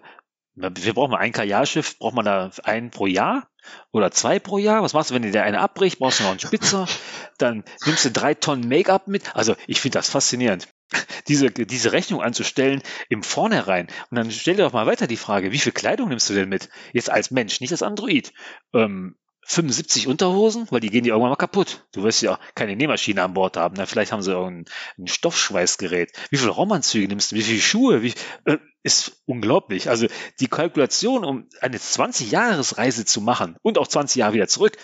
wir brauchen mal ein Kajalschiff, braucht man da einen pro Jahr oder zwei pro Jahr? Was machst du, wenn dir der eine abbricht? Brauchst du noch einen Spitzer? (laughs) Dann nimmst du drei Tonnen Make-up mit. Also ich finde das faszinierend. (laughs) Diese, diese Rechnung anzustellen im Vornherein. Und dann stell dir doch mal weiter die Frage, wie viel Kleidung nimmst du denn mit? Jetzt als Mensch, nicht als Android. Ähm, 75 Unterhosen, weil die gehen dir irgendwann mal kaputt. Du wirst ja keine Nähmaschine an Bord haben. Na, vielleicht haben sie irgendein ein Stoffschweißgerät. Wie viele Raumanzüge nimmst du? Wie viele Schuhe? Wie, äh, ist unglaublich. Also die Kalkulation, um eine 20-Jahres-Reise zu machen und auch 20 Jahre wieder zurück,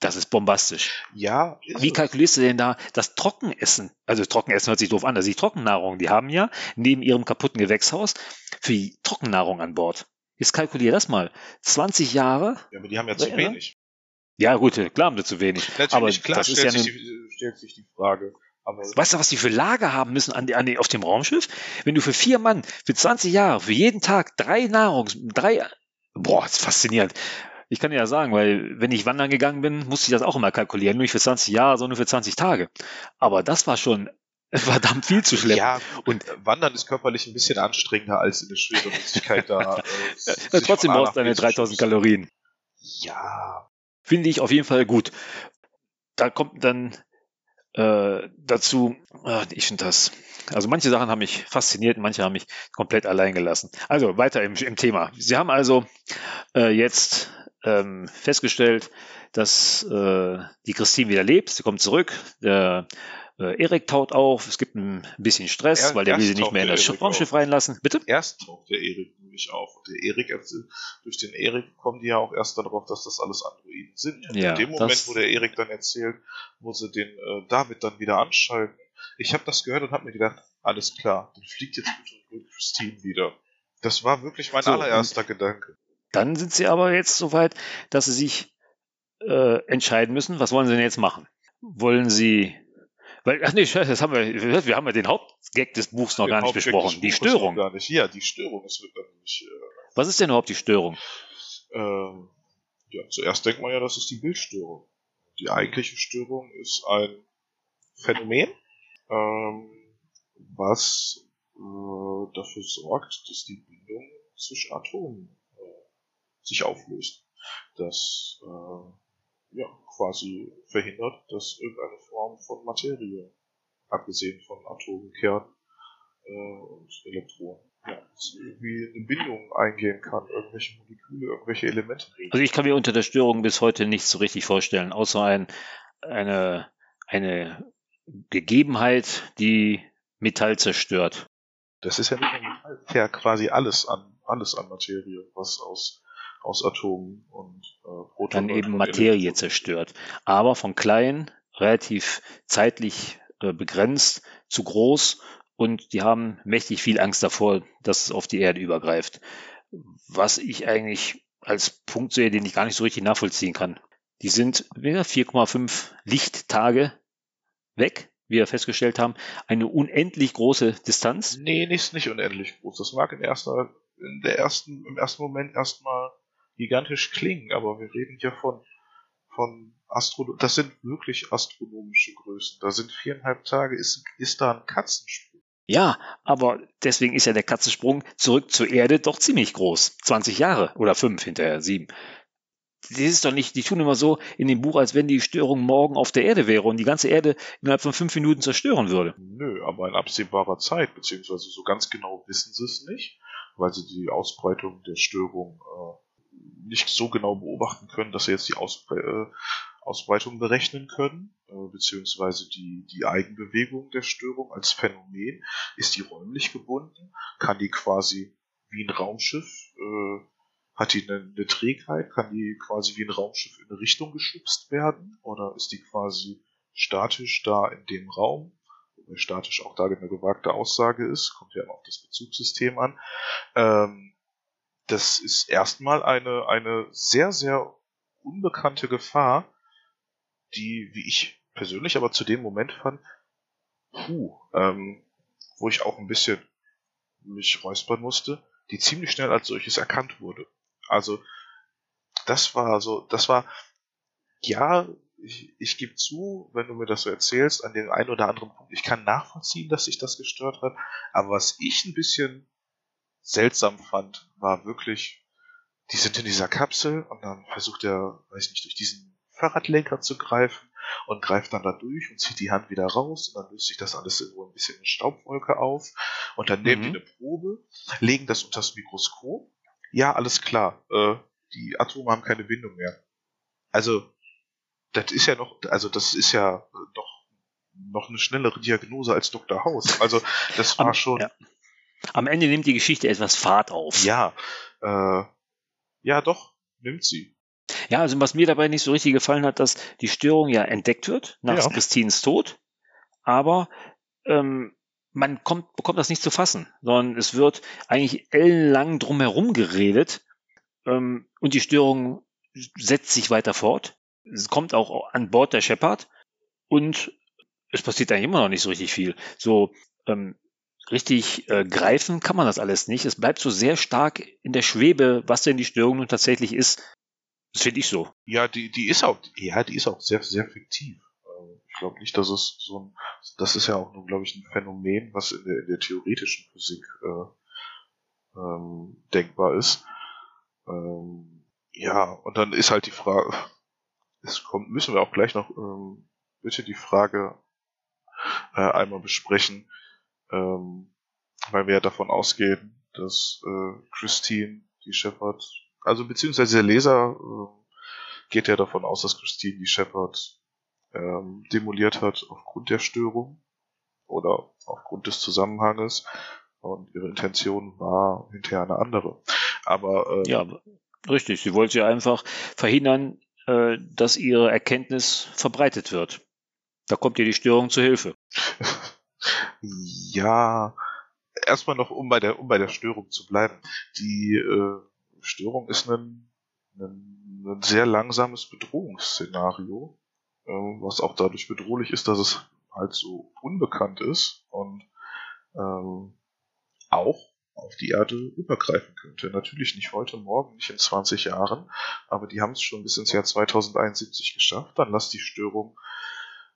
das ist bombastisch. Ja. Wie kalkulierst du denn da das Trockenessen? Also Trockenessen hört sich doof an, also die Trockennahrung, die haben ja neben ihrem kaputten Gewächshaus für die Trockennahrung an Bord. Jetzt kalkulier das mal. 20 Jahre. Ja, aber die haben ja zu wenig. Ja, gut, klar haben sie zu wenig. Natürlich, aber klar, das stellt, ist ja sich die, stellt sich die Frage. Aber weißt du, was die für Lager haben müssen an, an, auf dem Raumschiff? Wenn du für vier Mann, für 20 Jahre, für jeden Tag drei Nahrungs, drei, boah, das ist faszinierend. Ich kann dir ja sagen, weil wenn ich wandern gegangen bin, musste ich das auch immer kalkulieren. Nur nicht für 20 Jahre, sondern für 20 Tage. Aber das war schon (laughs) verdammt viel zu schleppen. Ja, und Wandern ist körperlich ein bisschen anstrengender als in der Schwerelosigkeit da. Äh, (laughs) trotzdem brauchst du deine 3000 Kalorien. Ja, Finde ich auf jeden Fall gut. Da kommt dann äh, dazu, äh, ich finde das, also manche Sachen haben mich fasziniert, manche haben mich komplett allein gelassen. Also weiter im, im Thema. Sie haben also äh, jetzt ähm, festgestellt, dass äh, die Christine wieder lebt. Sie kommt zurück. Der äh, Erik taut auf, es gibt ein bisschen Stress, er, weil der will sie nicht mehr in das Raumschiff reinlassen. Bitte? Erst taucht der Erik nämlich auf. Und der Erik, durch den Erik kommen die ja auch erst darauf, dass das alles Androiden sind. Und ja, in dem Moment, wo der Erik dann erzählt, wo sie den äh, David dann wieder anschalten, ich habe das gehört und habe mir gedacht, alles klar, dann fliegt jetzt bitte Christine wieder. Das war wirklich mein so, allererster Gedanke. Dann sind sie aber jetzt so weit, dass sie sich äh, entscheiden müssen, was wollen sie denn jetzt machen? Wollen sie weil, ach nee, das haben wir, wir haben ja den Hauptgag des Buchs noch den gar nicht besprochen. Die Störung. Gar nicht. Ja, die Störung ist nämlich. Äh, Was ist denn überhaupt die Störung? Ähm, ja, zuerst denkt man ja, das ist die Bildstörung. Die eigentliche Störung ist ein Phänomen, ähm, was äh, dafür sorgt, dass die Bindung zwischen Atomen äh, sich auflöst. Das äh, ja, quasi verhindert, dass irgendeine Form von Materie, abgesehen von Atomen, Kernen äh, und Elektronen, ja, irgendwie eine Bindung eingehen kann, irgendwelche Moleküle, irgendwelche Elemente. Also ich kann mir unter der Störung bis heute nichts so richtig vorstellen, außer ein, eine, eine Gegebenheit, die Metall zerstört. Das ist ja nicht nur Metall, ja quasi alles an, alles an Materie, was aus aus Atomen und äh, Protonen. Dann eben Materie zerstört. Aber von klein, relativ zeitlich äh, begrenzt, zu groß und die haben mächtig viel Angst davor, dass es auf die Erde übergreift. Was ich eigentlich als Punkt sehe, den ich gar nicht so richtig nachvollziehen kann. Die sind 4,5 Lichttage weg, wie wir festgestellt haben. Eine unendlich große Distanz. Nee, nicht, nicht unendlich groß. Das mag in erster, in der ersten, im ersten Moment erstmal gigantisch klingen, aber wir reden hier von, von Astro das sind wirklich astronomische Größen. Da sind viereinhalb Tage, ist, ist da ein Katzensprung. Ja, aber deswegen ist ja der Katzensprung zurück zur Erde doch ziemlich groß. 20 Jahre oder fünf hinterher, sieben. Das ist doch nicht, die tun immer so in dem Buch, als wenn die Störung morgen auf der Erde wäre und die ganze Erde innerhalb von fünf Minuten zerstören würde. Nö, aber in absehbarer Zeit, beziehungsweise so ganz genau wissen sie es nicht, weil sie die Ausbreitung der Störung äh, nicht so genau beobachten können, dass sie jetzt die Aus äh, Ausbreitung berechnen können, äh, beziehungsweise die, die Eigenbewegung der Störung als Phänomen. Ist die räumlich gebunden? Kann die quasi wie ein Raumschiff, äh, hat die eine, eine Trägheit? Kann die quasi wie ein Raumschiff in eine Richtung geschubst werden? Oder ist die quasi statisch da in dem Raum? Wobei statisch auch da eine gewagte Aussage ist, kommt ja auf das Bezugssystem an. Ähm, das ist erstmal eine, eine sehr, sehr unbekannte Gefahr, die, wie ich persönlich aber zu dem Moment fand, puh, ähm, wo ich auch ein bisschen mich räuspern musste, die ziemlich schnell als solches erkannt wurde. Also, das war so, das war, ja, ich, ich gebe zu, wenn du mir das so erzählst, an den einen oder anderen Punkt, ich kann nachvollziehen, dass sich das gestört hat, aber was ich ein bisschen seltsam fand, war wirklich, die sind in dieser Kapsel und dann versucht er, weiß nicht, durch diesen Fahrradlenker zu greifen und greift dann da durch und zieht die Hand wieder raus und dann löst sich das alles irgendwo ein bisschen in Staubwolke auf und dann nehmen mhm. die eine Probe, legen das unter das Mikroskop. Ja, alles klar, äh, die Atome haben keine Bindung mehr. Also, das ist ja noch, also das ist ja doch noch eine schnellere Diagnose als Dr. House. Also, das war schon. Ja. Am Ende nimmt die Geschichte etwas Fahrt auf. Ja, äh, ja, doch, nimmt sie. Ja, also was mir dabei nicht so richtig gefallen hat, dass die Störung ja entdeckt wird nach ja. Christines Tod, aber ähm, man kommt, bekommt das nicht zu fassen, sondern es wird eigentlich ellenlang drumherum geredet ähm, und die Störung setzt sich weiter fort. Es kommt auch an Bord der Shepard und es passiert eigentlich immer noch nicht so richtig viel. So, ähm, richtig äh, greifen kann man das alles nicht. Es bleibt so sehr stark in der Schwebe, was denn die Störung nun tatsächlich ist. Das finde ich so. Ja, die, die ist auch, ja, die ist auch sehr, sehr fiktiv. Ähm, ich glaube nicht, dass es so ein, das ist ja auch nur, glaube ich, ein Phänomen, was in der, in der theoretischen Physik äh, ähm, denkbar ist. Ähm, ja, und dann ist halt die Frage, es kommt, müssen wir auch gleich noch ähm, bitte die Frage äh, einmal besprechen, ähm, weil wir ja davon ausgehen, dass äh, Christine die Shepard, also beziehungsweise der Leser äh, geht ja davon aus, dass Christine die Shepard ähm, demoliert hat aufgrund der Störung oder aufgrund des Zusammenhanges und ihre Intention war hinterher eine andere. Aber ähm, ja, richtig. Sie wollte ja einfach verhindern, äh, dass ihre Erkenntnis verbreitet wird. Da kommt ihr die Störung zu Hilfe. (laughs) Ja, erstmal noch, um bei der, um bei der Störung zu bleiben. Die äh, Störung ist ein, ein, ein sehr langsames Bedrohungsszenario, äh, was auch dadurch bedrohlich ist, dass es halt so unbekannt ist und ähm, auch auf die Erde übergreifen könnte. Natürlich nicht heute, morgen, nicht in 20 Jahren, aber die haben es schon bis ins Jahr 2071 geschafft. Dann lass die Störung,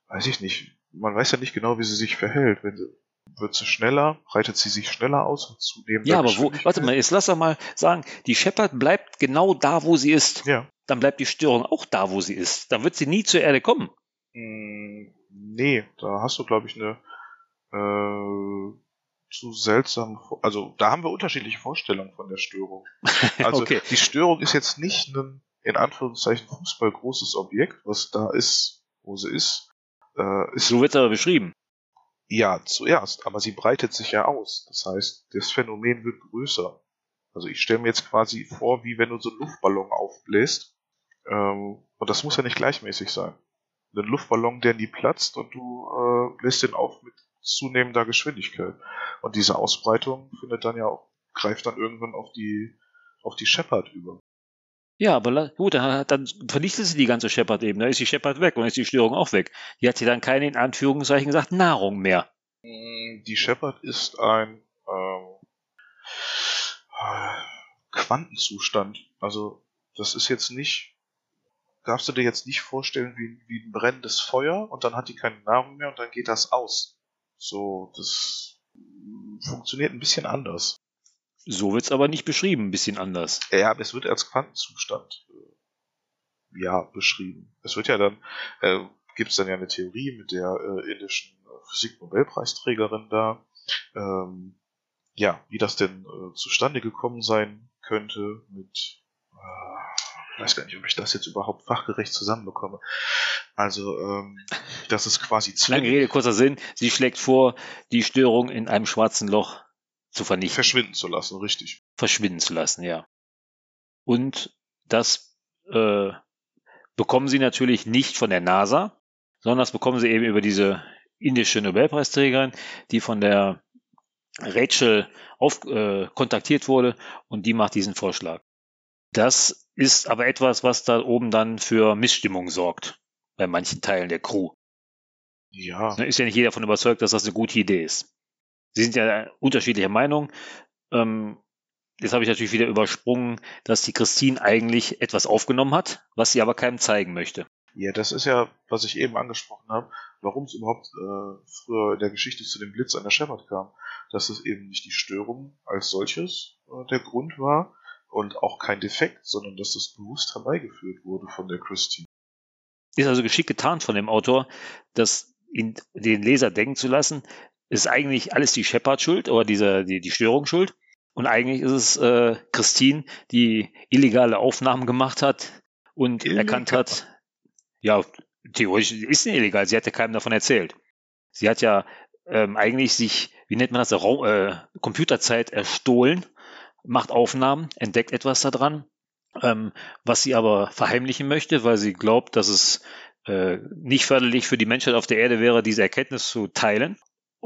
weiß ich nicht, man weiß ja nicht genau, wie sie sich verhält. Wenn sie, wird sie schneller, reitet sie sich schneller aus und zunehmend. Ja, aber wo, warte mal, jetzt lass doch mal sagen, die Shepard bleibt genau da, wo sie ist. Ja. Dann bleibt die Störung auch da, wo sie ist. Dann wird sie nie zur Erde kommen. Mm, nee, da hast du, glaube ich, eine äh, zu seltsam, also da haben wir unterschiedliche Vorstellungen von der Störung. (laughs) Also okay. die Störung ist jetzt nicht ein in Anführungszeichen fußballgroßes Objekt, was da ist, wo sie ist, äh, so wird es aber beschrieben. Ja, zuerst, aber sie breitet sich ja aus. Das heißt, das Phänomen wird größer. Also ich stelle mir jetzt quasi vor, wie wenn du so einen Luftballon aufbläst. Ähm, und das muss ja nicht gleichmäßig sein. Ein Luftballon, der nie platzt und du äh, bläst den auf mit zunehmender Geschwindigkeit. Und diese Ausbreitung findet dann ja auch, greift dann irgendwann auf die, auf die Shepard über. Ja, aber gut, dann, vernichtet sie die ganze Shepard-Ebene. Dann ist die Shepard weg und ist die Störung auch weg. Die hat sie dann keine, in Anführungszeichen gesagt, Nahrung mehr. Mm, die Shepard ist ein ähm, Quantenzustand. Also, das ist jetzt nicht. Darfst du dir jetzt nicht vorstellen wie, wie ein brennendes Feuer und dann hat die keine Nahrung mehr und dann geht das aus. So, das funktioniert ein bisschen anders. So wird es aber nicht beschrieben, ein bisschen anders. Ja, aber es wird als Quantenzustand äh, ja beschrieben. Es wird ja dann, äh, gibt es dann ja eine Theorie mit der äh, indischen Physik-Nobelpreisträgerin da, ähm, ja, wie das denn äh, zustande gekommen sein könnte mit, äh, ich weiß gar nicht, ob ich das jetzt überhaupt fachgerecht zusammenbekomme. Also, ähm, das ist quasi Lange Rede, kurzer Sinn. Sie schlägt vor, die Störung in einem schwarzen Loch zu vernichten. Verschwinden zu lassen, richtig. Verschwinden zu lassen, ja. Und das äh, bekommen sie natürlich nicht von der NASA, sondern das bekommen sie eben über diese indische Nobelpreisträgerin, die von der Rachel auf, äh, kontaktiert wurde und die macht diesen Vorschlag. Das ist aber etwas, was da oben dann für Missstimmung sorgt bei manchen Teilen der Crew. Ja. Ne, ist ja nicht jeder davon überzeugt, dass das eine gute Idee ist. Sie sind ja unterschiedlicher Meinung. Ähm, jetzt habe ich natürlich wieder übersprungen, dass die Christine eigentlich etwas aufgenommen hat, was sie aber keinem zeigen möchte. Ja, das ist ja, was ich eben angesprochen habe, warum es überhaupt äh, früher in der Geschichte zu dem Blitz an der Shepard kam. Dass es eben nicht die Störung als solches äh, der Grund war und auch kein Defekt, sondern dass das bewusst herbeigeführt wurde von der Christine. Ist also geschickt getan von dem Autor, das in den Leser denken zu lassen, ist eigentlich alles die Shepard schuld oder dieser, die, die Störung schuld. Und eigentlich ist es äh, Christine, die illegale Aufnahmen gemacht hat und Illegal. erkannt hat, ja, theoretisch ist sie illegal, sie hat ja keinem davon erzählt. Sie hat ja ähm, eigentlich sich, wie nennt man das, äh, Computerzeit erstohlen, macht Aufnahmen, entdeckt etwas daran, ähm, was sie aber verheimlichen möchte, weil sie glaubt, dass es äh, nicht förderlich für die Menschheit auf der Erde wäre, diese Erkenntnis zu teilen.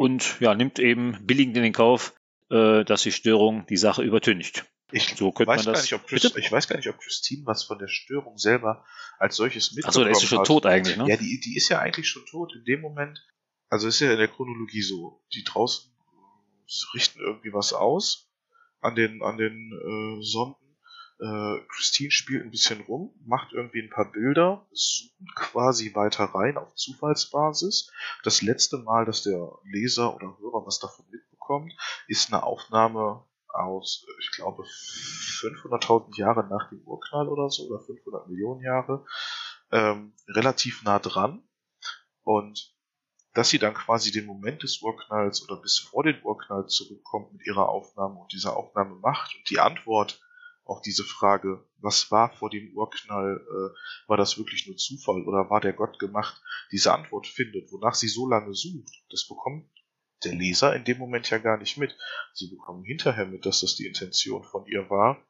Und ja, nimmt eben billigend in den Kauf, äh, dass die Störung die Sache übertüncht. Ich, so könnte weiß man das, gar nicht, ob Christ, ich weiß gar nicht, ob Christine was von der Störung selber als solches mitbekommen Achso, der ist schon hat. tot eigentlich, ne? Ja, die, die ist ja eigentlich schon tot. In dem Moment, also ist ja in der Chronologie so, die draußen richten irgendwie was aus an den, an den äh, Sonden. Äh, Christine spielt ein bisschen rum, macht irgendwie ein paar Bilder, zoomt quasi weiter rein auf Zufallsbasis. Das letzte Mal, dass der Leser oder Hörer was davon mitbekommt, ist eine Aufnahme aus, ich glaube, 500.000 Jahre nach dem Urknall oder so, oder 500 Millionen Jahre, ähm, relativ nah dran. Und dass sie dann quasi den Moment des Urknalls oder bis vor den Urknall zurückkommt mit ihrer Aufnahme und diese Aufnahme macht und die Antwort auf diese Frage, was war vor dem Urknall, äh, war das wirklich nur Zufall oder war der Gott gemacht, diese Antwort findet, wonach sie so lange sucht, das bekommt der Leser in dem Moment ja gar nicht mit. Sie bekommen hinterher mit, dass das die Intention von ihr war,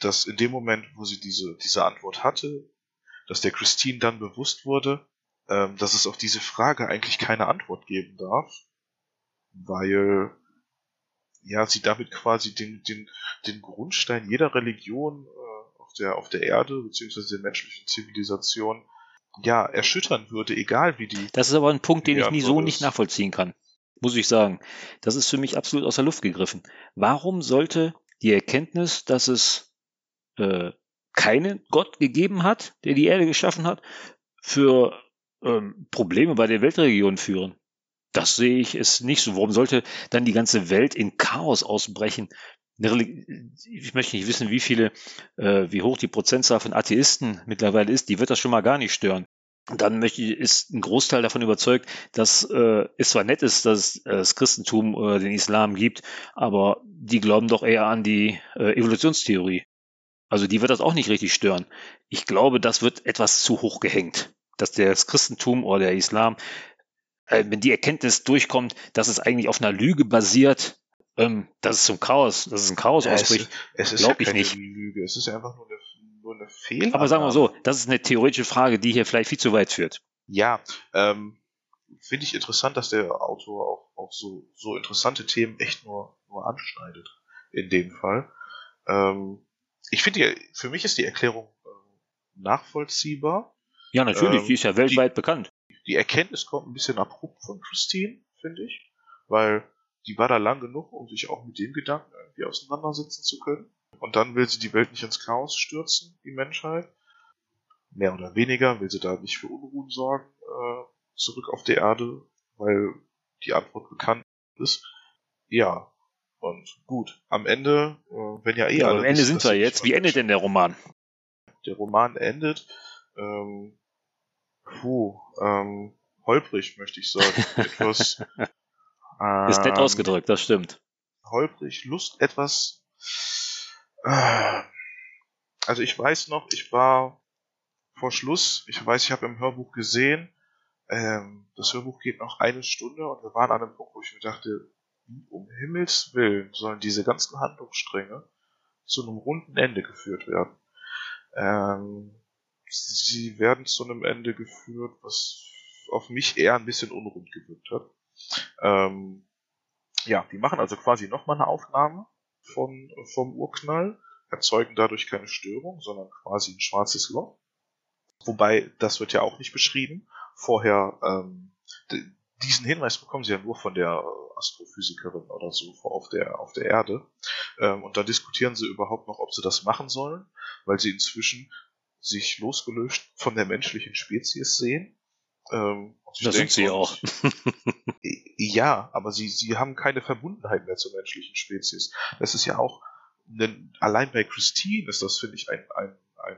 dass in dem Moment, wo sie diese, diese Antwort hatte, dass der Christine dann bewusst wurde, ähm, dass es auf diese Frage eigentlich keine Antwort geben darf, weil ja sie damit quasi den, den, den Grundstein jeder Religion äh, auf, der, auf der Erde, beziehungsweise der menschlichen Zivilisation, ja, erschüttern würde, egal wie die. Das ist aber ein Punkt, den ich nie so nicht nachvollziehen kann muss ich sagen. Das ist für mich absolut aus der Luft gegriffen. Warum sollte die Erkenntnis, dass es äh, keinen Gott gegeben hat, der die Erde geschaffen hat, für ähm, Probleme bei der Weltregion führen? Das sehe ich es nicht so. Warum sollte dann die ganze Welt in Chaos ausbrechen? Ich möchte nicht wissen, wie viele, äh, wie hoch die Prozentzahl von Atheisten mittlerweile ist. Die wird das schon mal gar nicht stören dann möchte ich, ist ein Großteil davon überzeugt, dass äh, es zwar nett ist, dass es äh, das Christentum oder den Islam gibt, aber die glauben doch eher an die äh, Evolutionstheorie. Also die wird das auch nicht richtig stören. Ich glaube, das wird etwas zu hoch gehängt, dass das Christentum oder der Islam, äh, wenn die Erkenntnis durchkommt, dass es eigentlich auf einer Lüge basiert, ähm, dass es zum Chaos, dass es ein Chaos ja, ausbricht, glaube ja ich nicht. Lüge. Es ist einfach nur eine nur eine Fehlannahme. Aber sagen wir so, das ist eine theoretische Frage, die hier vielleicht viel zu weit führt. Ja, ähm, finde ich interessant, dass der Autor auch, auch so, so interessante Themen echt nur, nur anschneidet. In dem Fall. Ähm, ich finde, für mich ist die Erklärung äh, nachvollziehbar. Ja, natürlich, ähm, die ist ja weltweit die, bekannt. Die Erkenntnis kommt ein bisschen abrupt von Christine, finde ich, weil die war da lang genug, um sich auch mit dem Gedanken irgendwie auseinandersetzen zu können. Und dann will sie die Welt nicht ins Chaos stürzen, die Menschheit. Mehr oder weniger will sie da nicht für Unruhen sorgen, äh, zurück auf die Erde, weil die Antwort bekannt ist. Ja, und gut. Am Ende, äh, wenn ja eh ja, Am Ende sind wir jetzt. Wie endet denn der Roman? Der Roman endet, ähm, puh, ähm, holprig, möchte ich sagen. (laughs) Etwas. Ähm, ist nett ausgedrückt, das stimmt. Holprig, Lust, etwas also ich weiß noch, ich war vor Schluss, ich weiß, ich habe im Hörbuch gesehen, ähm, das Hörbuch geht noch eine Stunde und wir waren an einem Punkt, wo ich mir dachte, wie um Himmels Willen sollen diese ganzen Handlungsstränge zu einem runden Ende geführt werden. Ähm, sie werden zu einem Ende geführt, was auf mich eher ein bisschen unrund gewirkt hat. Ähm, ja, die machen also quasi nochmal eine Aufnahme von, vom Urknall, erzeugen dadurch keine Störung, sondern quasi ein schwarzes Loch. Wobei, das wird ja auch nicht beschrieben. Vorher, ähm, diesen Hinweis bekommen sie ja nur von der Astrophysikerin oder so auf der, auf der Erde. Ähm, und da diskutieren sie überhaupt noch, ob sie das machen sollen, weil sie inzwischen sich losgelöst von der menschlichen Spezies sehen. Ähm, das sind sie auch. (laughs) ja, aber sie, sie haben keine Verbundenheit mehr zur menschlichen Spezies. Das ist ja auch, allein bei Christine ist das, finde ich, ein, ein, ein,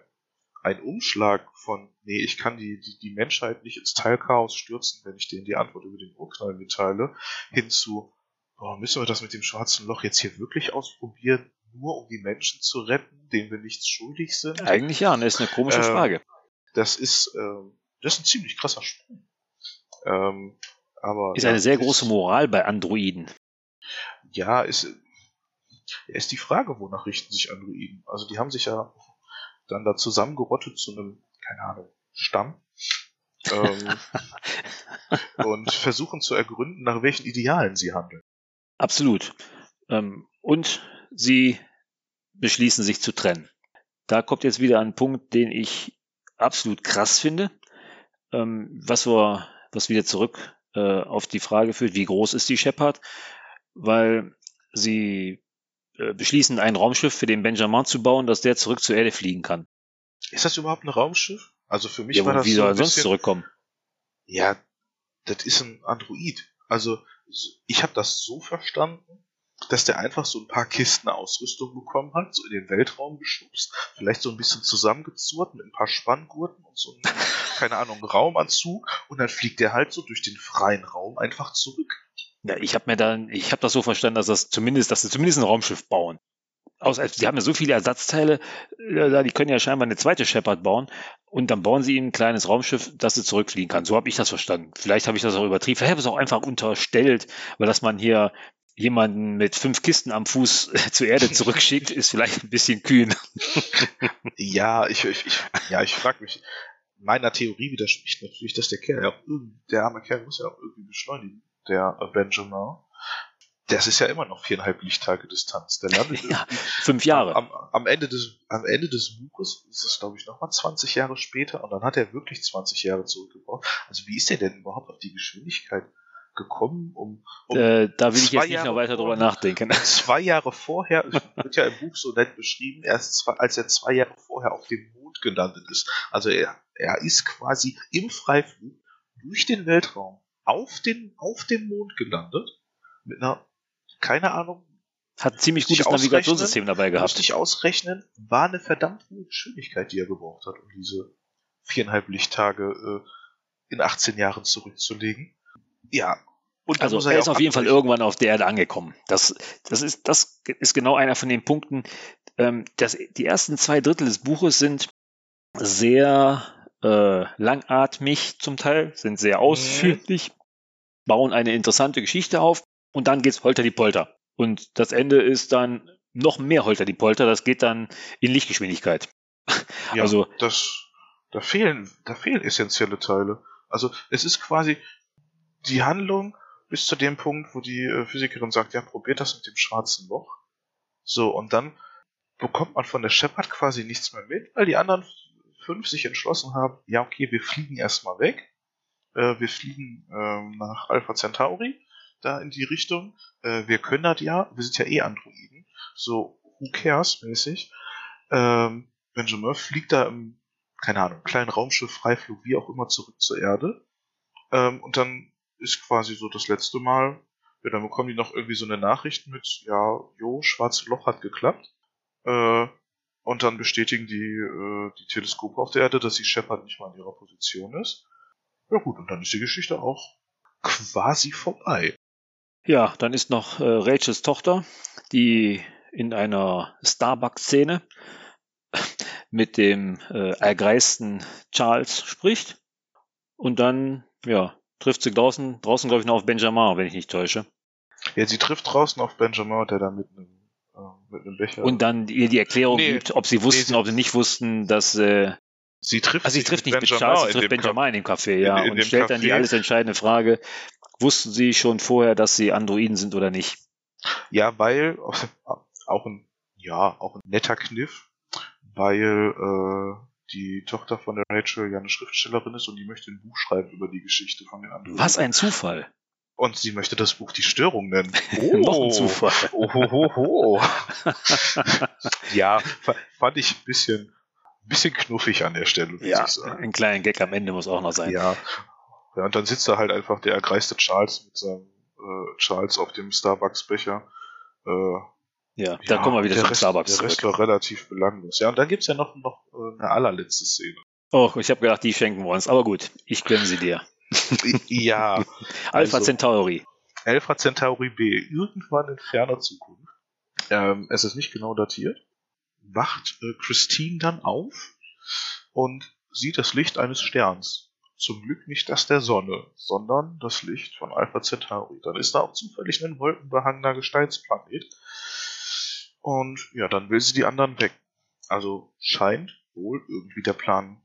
ein Umschlag von, nee, ich kann die, die, die Menschheit nicht ins Teilchaos stürzen, wenn ich denen die Antwort über den Urknall mitteile, hin zu, boah, müssen wir das mit dem schwarzen Loch jetzt hier wirklich ausprobieren, nur um die Menschen zu retten, denen wir nichts schuldig sind? Eigentlich ja, das ist eine komische ähm, Frage. Das ist, ähm, das ist ein ziemlich krasser Sprung. Ähm, aber, ist eine sehr große Moral bei Androiden. Ja, ist, ist die Frage, wonach richten sich Androiden? Also die haben sich ja dann da zusammengerottet zu einem, keine Ahnung, Stamm. ähm, (laughs) und versuchen zu ergründen, nach welchen Idealen sie handeln. Absolut. Ähm, und sie beschließen sich zu trennen. Da kommt jetzt wieder ein Punkt, den ich absolut krass finde, ähm, was wir, was wieder zurück äh, auf die Frage führt, wie groß ist die Shepard? Weil sie äh, beschließen, ein Raumschiff für den Benjamin zu bauen, dass der zurück zur Erde fliegen kann. Ist das überhaupt ein Raumschiff? Also für mich ja, war das wie soll er sonst zurückkommen? Ja, das ist ein Android. Also ich habe das so verstanden, dass der einfach so ein paar Kisten Ausrüstung bekommen hat, so in den Weltraum geschubst, vielleicht so ein bisschen zusammengezurrt mit ein paar Spanngurten und so ein, (laughs) keine Ahnung, Raumanzug und dann fliegt der halt so durch den freien Raum einfach zurück. Ja, ich habe mir dann, ich habe das so verstanden, dass das zumindest, dass sie zumindest ein Raumschiff bauen. Aus, die haben ja so viele Ersatzteile, äh, die können ja scheinbar eine zweite Shepard bauen und dann bauen sie ihnen ein kleines Raumschiff, dass sie zurückfliegen kann. So habe ich das verstanden. Vielleicht habe ich das auch übertrieben. Vielleicht habe ich es auch einfach unterstellt, weil dass man hier jemanden mit fünf Kisten am Fuß (laughs) zur Erde zurückschickt, ist vielleicht ein bisschen kühn. ja, ich, ich, ich ja, ich frage mich, meiner Theorie widerspricht natürlich, dass der Kerl ja auch der arme Kerl muss ja auch irgendwie beschleunigen, der Benjamin. Das ist ja immer noch viereinhalb Lichttage Distanz. Der landet (laughs) ja, fünf Jahre. Am, am, Ende des, am Ende des Buches ist es, glaube ich, nochmal 20 Jahre später und dann hat er wirklich 20 Jahre zurückgebraucht. Also wie ist der denn überhaupt auf die Geschwindigkeit gekommen, um, um äh, da will ich jetzt nicht noch weiter drüber nachdenken. (laughs) Zwei Jahre vorher, wird ja im Buch so nett beschrieben, erst zwei, als er zwei Jahre vorher auf dem Mond gelandet ist. Also er, er ist quasi im Freiflug durch den Weltraum auf den, auf dem Mond gelandet, mit einer, keine Ahnung, hat ziemlich gutes Navigationssystem dabei gehabt. Musste ich ausrechnen, war eine verdammt hohe Geschwindigkeit, die er gebraucht hat, um diese viereinhalb Lichttage äh, in 18 Jahren zurückzulegen. Ja. Und also er, er ist auf jeden Fall irgendwann auf der Erde angekommen. Das, das, ist, das ist genau einer von den Punkten. Ähm, das, die ersten zwei Drittel des Buches sind sehr äh, langatmig zum Teil, sind sehr mhm. ausführlich, mhm. bauen eine interessante Geschichte auf und dann geht's Holter die Polter. Und das Ende ist dann noch mehr Holter die Polter, das geht dann in Lichtgeschwindigkeit. Ja, also das, da fehlen, da fehlen essentielle Teile. Also es ist quasi, die Handlung bis zu dem Punkt, wo die äh, Physikerin sagt, ja, probiert das mit dem schwarzen Loch. So, und dann bekommt man von der Shepard quasi nichts mehr mit, weil die anderen fünf sich entschlossen haben, ja, okay, wir fliegen erstmal weg. Äh, wir fliegen ähm, nach Alpha Centauri, da in die Richtung. Äh, wir können das ja, wir sind ja eh Androiden. So, who cares mäßig. Ähm, Benjamin fliegt da im, keine Ahnung, kleinen Raumschiff, Freiflug, wie auch immer, zurück zur Erde. Ähm, und dann ist quasi so das letzte Mal. Ja, dann bekommen die noch irgendwie so eine Nachricht mit, ja, jo, schwarze Loch hat geklappt. Äh, und dann bestätigen die, äh, die Teleskope auf der Erde, dass die Shepard nicht mal in ihrer Position ist. Ja gut, und dann ist die Geschichte auch quasi vorbei. Ja, dann ist noch äh, Rachels Tochter, die in einer Starbucks-Szene (laughs) mit dem äh, ergreisten Charles spricht. Und dann, ja, trifft sie draußen, draußen glaube ich noch auf Benjamin, wenn ich nicht täusche. Ja, sie trifft draußen auf Benjamin, der da mit einem, äh, mit einem Becher. Und dann ihr die Erklärung Nee, gibt, ob sie wussten, nee, ob sie nicht wussten, dass äh, sie trifft, Also sie trifft nicht mit Benjamin Charles, sie trifft Benjamin in dem Café, ja, in- in und stellt dann die Café. alles entscheidende Frage, wussten sie schon vorher, dass sie Androiden sind oder nicht? Ja, weil (laughs) auch ein ja auch ein netter Kniff, weil äh, die Tochter von der Rachel ja eine Schriftstellerin ist und die möchte ein Buch schreiben über die Geschichte von den anderen. Was ein Zufall. Und sie möchte das Buch Die Störung nennen. (laughs) Noch ein Zufall. Oh, ho, ho. ja, fa- fand ich ein bisschen, ein bisschen knuffig an der Stelle, muss Ja, ich sagen. ein kleiner Gag am Ende muss auch noch sein. Ja. ja, und dann sitzt da halt einfach der ergreiste Charles mit seinem äh, Charles auf dem Starbucks-Becher. Äh, Ja, dann ja, kommen wir wieder der zum Rest, Starbucks Der Rest zurück. war relativ belanglos. Ja, und dann gibt's ja noch, noch äh, eine allerletzte Szene. Oh, ich habe gedacht, die schenken wir uns, aber gut, ich gönne sie dir. ja, (laughs) Alpha Also- Centauri. Alpha Centauri B, irgendwann in ferner Zukunft, ähm, es ist nicht genau datiert, wacht äh, Christine dann auf und sieht das Licht eines Sterns. Zum Glück nicht das der Sonne, sondern das Licht von Alpha Centauri. Dann ist da auch zufällig ein wolkenbehangener Gesteinsplanet. Und ja, dann will sie die anderen wecken. Also scheint wohl irgendwie der Plan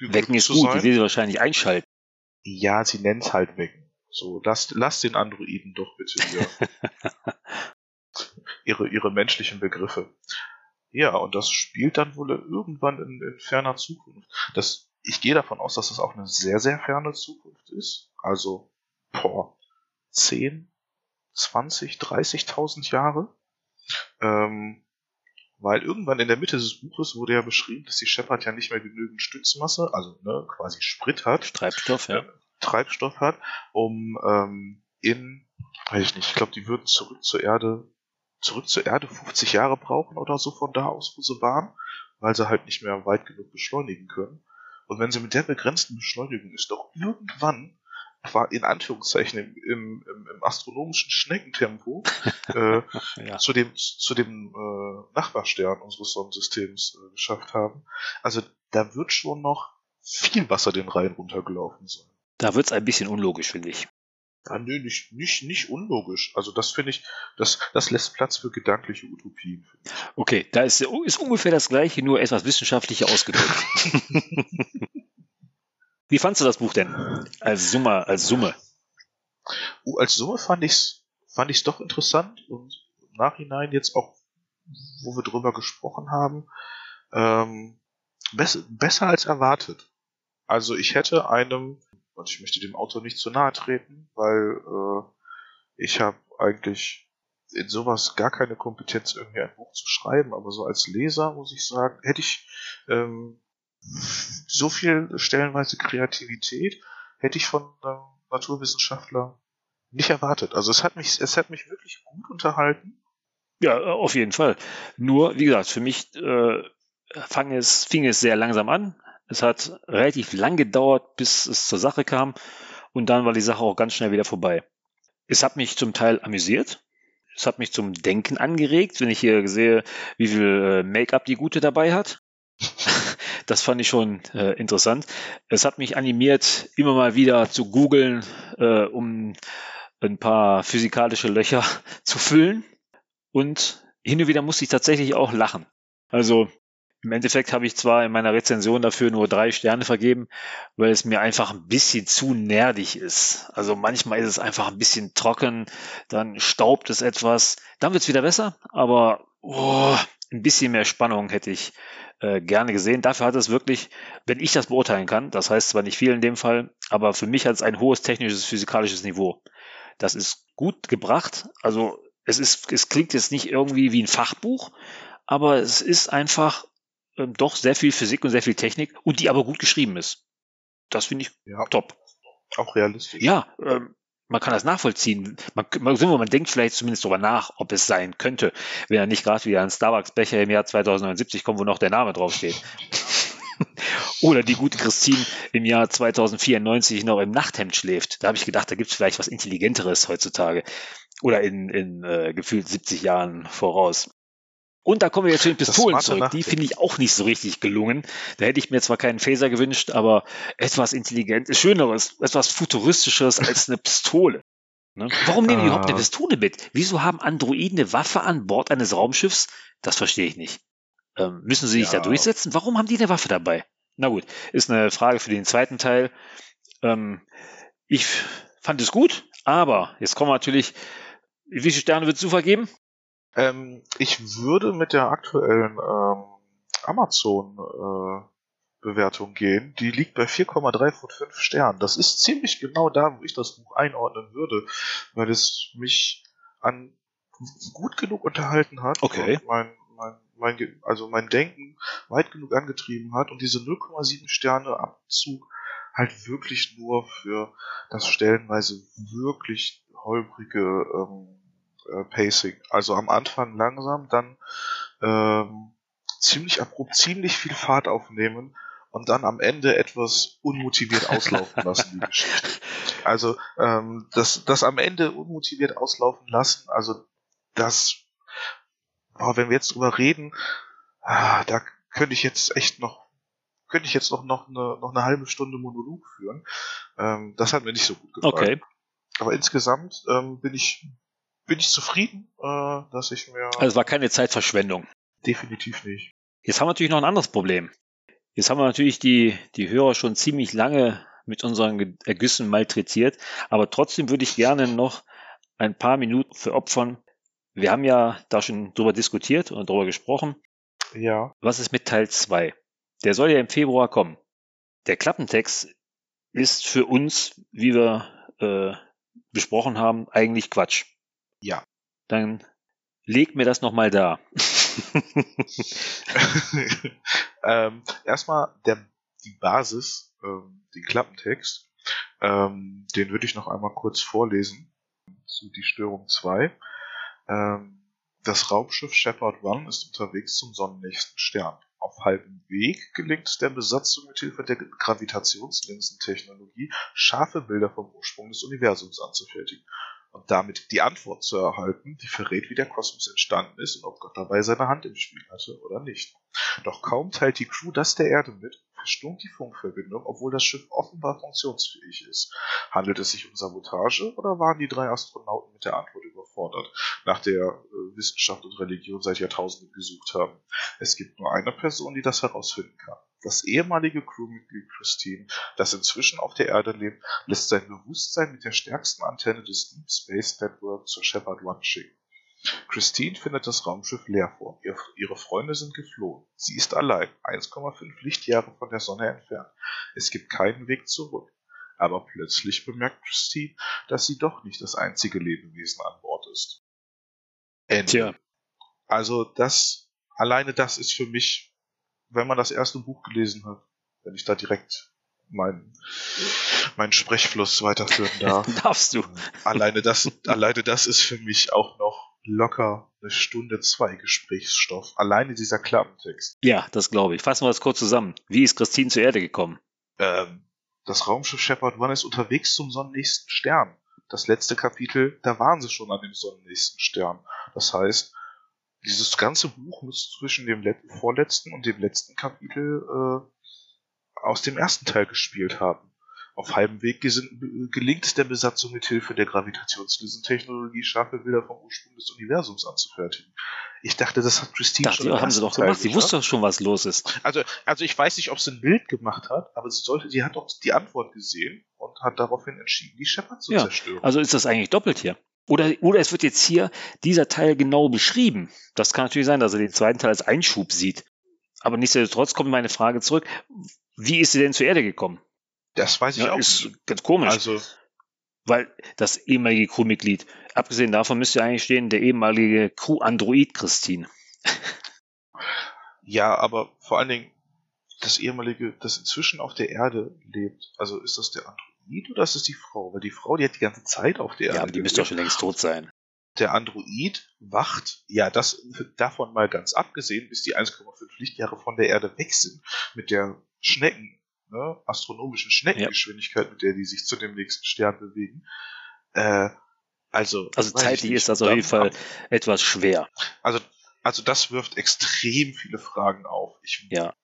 Wecken ist zu gut, sein. die will sie wahrscheinlich einschalten. Ja, sie nennt's halt wecken. So, lasst, lasst den Androiden doch bitte (laughs) ihre, ihre menschlichen Begriffe. Ja, und das spielt dann wohl irgendwann in, in ferner Zukunft. Das, ich gehe davon aus, dass das auch eine sehr, sehr ferne Zukunft ist. Also, boah, 10, 20, 30.000 Jahre. Ähm, weil irgendwann in der Mitte des Buches wurde ja beschrieben, dass die Shepard ja nicht mehr genügend Stützmasse, also ne, quasi Sprit hat, Treibstoff, ja. Treibstoff hat, um ähm, in, weiß ich nicht, ich glaube, die würden zurück zur Erde, zurück zur Erde 50 Jahre brauchen oder so von da aus, wo sie waren, weil sie halt nicht mehr weit genug beschleunigen können. Und wenn sie mit der begrenzten Beschleunigung ist, doch irgendwann in Anführungszeichen im, im, im, astronomischen Schneckentempo (laughs) äh, ja. zu dem, zu dem äh, Nachbarstern unseres Sonnensystems äh, geschafft haben. Also da wird schon noch viel Wasser den Rhein runtergelaufen sein. Da wird's ein bisschen unlogisch, finde ich. Ja, nö, nicht, nicht, nicht unlogisch. Also das finde ich, das, das lässt Platz für gedankliche Utopien. Okay, da ist, ist ungefähr das gleiche, nur etwas wissenschaftlicher ausgedrückt. (laughs) (laughs) Wie fandst du das Buch denn? Als Summe, als Summe. Uh, als Summe fand ich's, fand ich's doch interessant und im Nachhinein jetzt auch, wo wir drüber gesprochen haben, ähm, bess besser als erwartet. Also ich hätte einem, und ich möchte dem Autor nicht zu nahe treten, weil äh, ich habe eigentlich in sowas gar keine Kompetenz, irgendwie ein Buch zu schreiben, aber so als Leser muss ich sagen, hätte ich ähm, so viel stellenweise Kreativität hätte ich von einem Naturwissenschaftler nicht erwartet. Also es hat mich, es hat mich wirklich gut unterhalten. Ja, auf jeden Fall. Nur, wie gesagt, für mich äh, fang es, fing es sehr langsam an. Es hat relativ lang gedauert, bis es zur Sache kam. Und dann war die Sache auch ganz schnell wieder vorbei. Es hat mich zum Teil amüsiert. Es hat mich zum Denken angeregt, wenn ich hier sehe, wie viel äh, Make-up die Gute dabei hat. (laughs) Das fand ich schon äh, interessant. Es hat mich animiert, immer mal wieder zu googeln, äh, um ein paar physikalische Löcher (laughs) zu füllen. Und hin und wieder musste ich tatsächlich auch lachen. Also im Endeffekt habe ich zwar in meiner Rezension dafür nur drei Sterne vergeben, weil es mir einfach ein bisschen zu nerdig ist. Also manchmal ist es einfach ein bisschen trocken, dann staubt es etwas, dann wird es wieder besser, aber oh, ein bisschen mehr Spannung hätte ich äh, gerne gesehen. Dafür hat es wirklich, wenn ich das beurteilen kann, das heißt zwar nicht viel in dem Fall, aber für mich hat es ein hohes technisches, physikalisches Niveau. Das ist gut gebracht. Also es ist, es klingt jetzt nicht irgendwie wie ein Fachbuch, aber es ist einfach ähm, doch sehr viel Physik und sehr viel Technik und die aber gut geschrieben ist. Das finde ich Ja, top. auch realistisch. Ja, ähm, man kann das nachvollziehen. Man, man, man denkt vielleicht zumindest darüber nach, ob es sein könnte, wenn er nicht gerade wieder ein Starbucks-Becher im Jahr 2079 kommt, wo noch der Name draufsteht. (laughs) Oder die gute Christine im Jahr 2094 noch im Nachthemd schläft. Da habe ich gedacht, da gibt es vielleicht was Intelligenteres heutzutage. Oder in, in äh, gefühlt 70 Jahren voraus. Und da kommen wir jetzt zu den Pistolen zurück. Die finde ich auch nicht so richtig gelungen. Da hätte ich mir zwar keinen Phaser gewünscht, aber etwas Intelligentes, Schöneres, etwas Futuristischeres als eine Pistole. Ne? Warum nehmen die überhaupt eine ah. Pistole mit? Wieso haben Androiden eine Waffe an Bord eines Raumschiffs? Das verstehe ich nicht. Ähm, müssen sie sich ja. da durchsetzen? Warum haben die eine Waffe dabei? Na gut, ist eine Frage für den zweiten Teil. Ähm, ich fand es gut, aber jetzt kommen wir natürlich, wie viele Sterne würdest du vergeben? Ähm, ich würde mit der aktuellen ähm, Amazon äh, Bewertung gehen. Die liegt bei 4,3 von 5 Sternen. Das ist ziemlich genau da, wo ich das Buch einordnen würde, weil es mich an gut genug unterhalten hat. Okay. Mein, mein, mein, also mein Denken weit genug angetrieben hat und diese 0,7 Sterne Abzug halt wirklich nur für das stellenweise wirklich holprige ähm, äh, Pacing. Also am Anfang langsam, dann ähm, ziemlich abrupt, ziemlich viel Fahrt aufnehmen und dann am Ende etwas unmotiviert auslaufen lassen, die Geschichte. (laughs) Also ähm, das, das am Ende unmotiviert auslaufen lassen, also das, boah, wenn wir jetzt drüber reden, ah, da könnte ich jetzt echt noch könnte ich jetzt noch, noch, eine, noch eine halbe Stunde Monolog führen. Ähm, das hat mir nicht so gut gefallen. Okay. Aber insgesamt ähm, bin ich bin ich zufrieden, äh, dass ich mir. Also es war keine Zeitverschwendung. Definitiv nicht. Jetzt haben wir natürlich noch ein anderes Problem. Jetzt haben wir natürlich die, die Hörer schon ziemlich lange mit unseren Ergüssen malträtiert, aber trotzdem würde ich gerne noch ein paar Minuten veropfern. Wir haben ja da schon drüber diskutiert und drüber gesprochen. Ja. Was ist mit Teil 2? Der soll ja im Februar kommen. Der Klappentext ist für uns, wie wir äh, besprochen haben, eigentlich Quatsch. Ja. Dann leg mir das nochmal da. (laughs) ähm, erstmal der, die Basis, ähm, den Klappentext, ähm, den würde ich noch einmal kurz vorlesen zu die Störung 2. Ähm, das Raumschiff Shepard One ist unterwegs zum sonnennächsten Stern. Auf halbem Weg gelingt es der Besatzung mit Hilfe der Gravitationslinsentechnologie, scharfe Bilder vom Ursprung des Universums anzufertigen und damit die Antwort zu erhalten, die verrät, wie der Kosmos entstanden ist und ob Gott dabei seine Hand im Spiel hatte oder nicht. Doch kaum teilt die Crew das der Erde mit, verstummt die Funkverbindung, obwohl das Schiff offenbar funktionsfähig ist. Handelt es sich um Sabotage oder waren die drei Astronauten mit der Antwort überfordert, nach der äh, Wissenschaft und Religion seit Jahrtausenden gesucht haben? Es gibt nur eine Person, die das herausfinden kann. Das ehemalige Crewmitglied Christine, das inzwischen auf der Erde lebt, lässt sein Bewusstsein mit der stärksten Antenne des Deep Space Network zur Shepard One schicken. Christine findet das Raumschiff leer vor. Ihre Freunde sind geflohen. Sie ist allein, 1,5 Lichtjahre von der Sonne entfernt. Es gibt keinen Weg zurück. Aber plötzlich bemerkt Christine, dass sie doch nicht das einzige Lebewesen an Bord ist. Ende. Tja. Also das, alleine das ist für mich wenn man das erste Buch gelesen hat, wenn ich da direkt meinen meinen Sprechfluss weiterführen (laughs) darf. Darfst du. Alleine das, alleine das ist für mich auch noch locker eine Stunde zwei Gesprächsstoff. Alleine dieser Klappentext. Ja, das glaube ich. Fassen wir das kurz zusammen. Wie ist Christine zur Erde gekommen? Ähm, das Raumschiff Shepard One ist unterwegs zum sonnennächsten Stern. Das letzte Kapitel, da waren sie schon an dem sonnennächsten Stern. Das heißt, dieses ganze Buch muss zwischen dem vorletzten und dem letzten Kapitel äh, aus dem ersten Teil gespielt haben. Auf halbem Weg gelingt es der Besatzung mit Hilfe der Gravitationslinsentechnologie scharfe Bilder vom Ursprung des Universums anzufertigen. Ich dachte, das hat Christine dachte, schon. haben sie doch gemacht. Sie wusste doch schon, was los ist. Also, also ich weiß nicht, ob sie ein Bild gemacht hat, aber sie sollte, sie hat doch die Antwort gesehen und hat daraufhin entschieden, die Shepard zu ja, zerstören. Also ist das eigentlich doppelt hier. Oder, oder es wird jetzt hier dieser Teil genau beschrieben. Das kann natürlich sein, dass er den zweiten Teil als Einschub sieht. Aber nichtsdestotrotz kommt meine Frage zurück. Wie ist sie denn zur Erde gekommen? Das weiß ich ja, auch ist ganz komisch. Also, weil das ehemalige Crewmitglied, abgesehen davon müsste ja eigentlich stehen, der ehemalige Crew-Android Christine. ja, aber vor allen Dingen das ehemalige, das inzwischen auf der Erde lebt. Also ist das der Android? Oder ist es die Frau? Weil die Frau, die hat die ganze Zeit auf der Erde. Ja, aber die müsste doch schon längst tot sein. Der Android wacht, ja, das davon mal ganz abgesehen, bis die 1,5 Lichtjahre von der Erde weg sind, mit der Schnecken, ne, astronomischen Schneckengeschwindigkeit, ja. mit der die sich zu dem nächsten Stern bewegen. Äh, also, also zeitlich ist das auf jeden Fall etwas schwer. Also also das wirft extrem viele Fragen auf. Ich, Ja.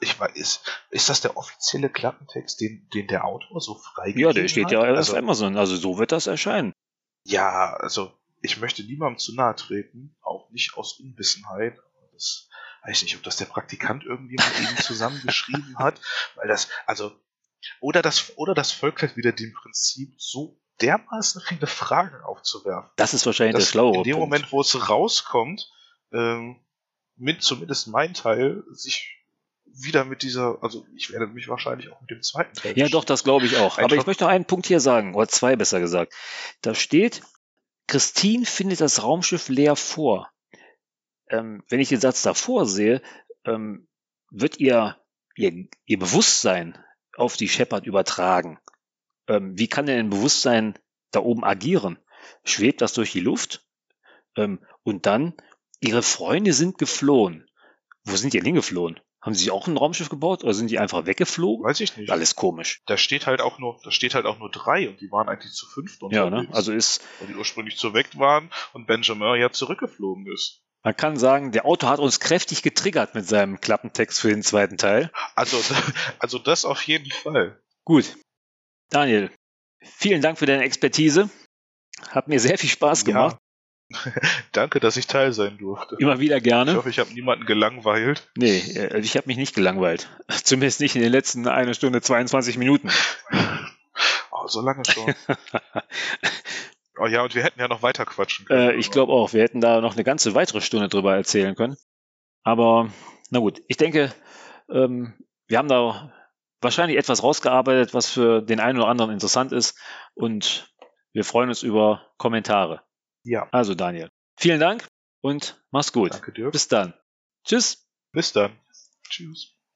ich weiß, ist, ist das der offizielle Klappentext, den, den der Autor so freigegeben Ja, der steht hat? ja auf also, Amazon, also so wird das erscheinen. Ja, also ich möchte niemandem zu nahe treten, auch nicht aus Unwissenheit. Das weiß nicht, ob das der Praktikant irgendwie mit ihm zusammengeschrieben hat, weil das, also, oder das, oder das folgt halt wieder dem Prinzip, so dermaßen viele Fragen aufzuwerfen. Das ist wahrscheinlich der dass schlauere in dem Punkt. Moment, wo es rauskommt, ähm, mit zumindest mein Teil sich wieder mit dieser, also ich werde mich wahrscheinlich auch mit dem zweiten Teil. Ja, doch, das glaube ich auch. Aber Einfach- ich möchte noch einen Punkt hier sagen, oder zwei besser gesagt. Da steht, Christine findet das Raumschiff leer vor. Ähm, wenn ich den Satz davor sehe, ähm, wird ihr, ihr, ihr Bewusstsein auf die Shepard übertragen. Ähm, wie kann denn ein Bewusstsein da oben agieren? Schwebt das durch die Luft? Ähm, und dann, ihre Freunde sind geflohen. Wo sind die denn hingeflohen? Haben sie auch ein Raumschiff gebaut oder sind die einfach weggeflogen? Weiß ich nicht. Alles komisch. Da steht halt auch nur, da steht halt auch nur drei und die waren eigentlich zu fünft Ja, ne? unterwegs, Also ist, weil die ursprünglich zu weg waren und Benjamin ja zurückgeflogen ist. Man kann sagen, der Autor hat uns kräftig getriggert mit seinem Klappentext für den zweiten Teil. Also, (laughs) also das auf jeden Fall. Gut. Daniel, vielen Dank für deine Expertise. Hat mir sehr viel Spaß gemacht. Ja. (laughs) Danke, dass ich Teil sein durfte. Immer wieder Ich gerne. hoffe, ich habe niemanden gelangweilt. Nee, äh, ich habe mich nicht gelangweilt. (laughs) Zumindest nicht in den letzten eine Stunde 22 Minuten. Oh, so lange schon. Oh ja, und wir hätten ja noch weiter quatschen können. Äh, ich glaube auch, wir hätten da noch eine ganze weitere Stunde drüber erzählen können. Aber na gut, ich denke, ähm, wir haben da wahrscheinlich etwas rausgearbeitet, was für den einen oder anderen interessant ist. Und wir freuen uns über Kommentare. Ja, Also Daniel, vielen Dank und mach's gut. danke dir. Bis dann. Tschüss. Bis dann. Tschüss.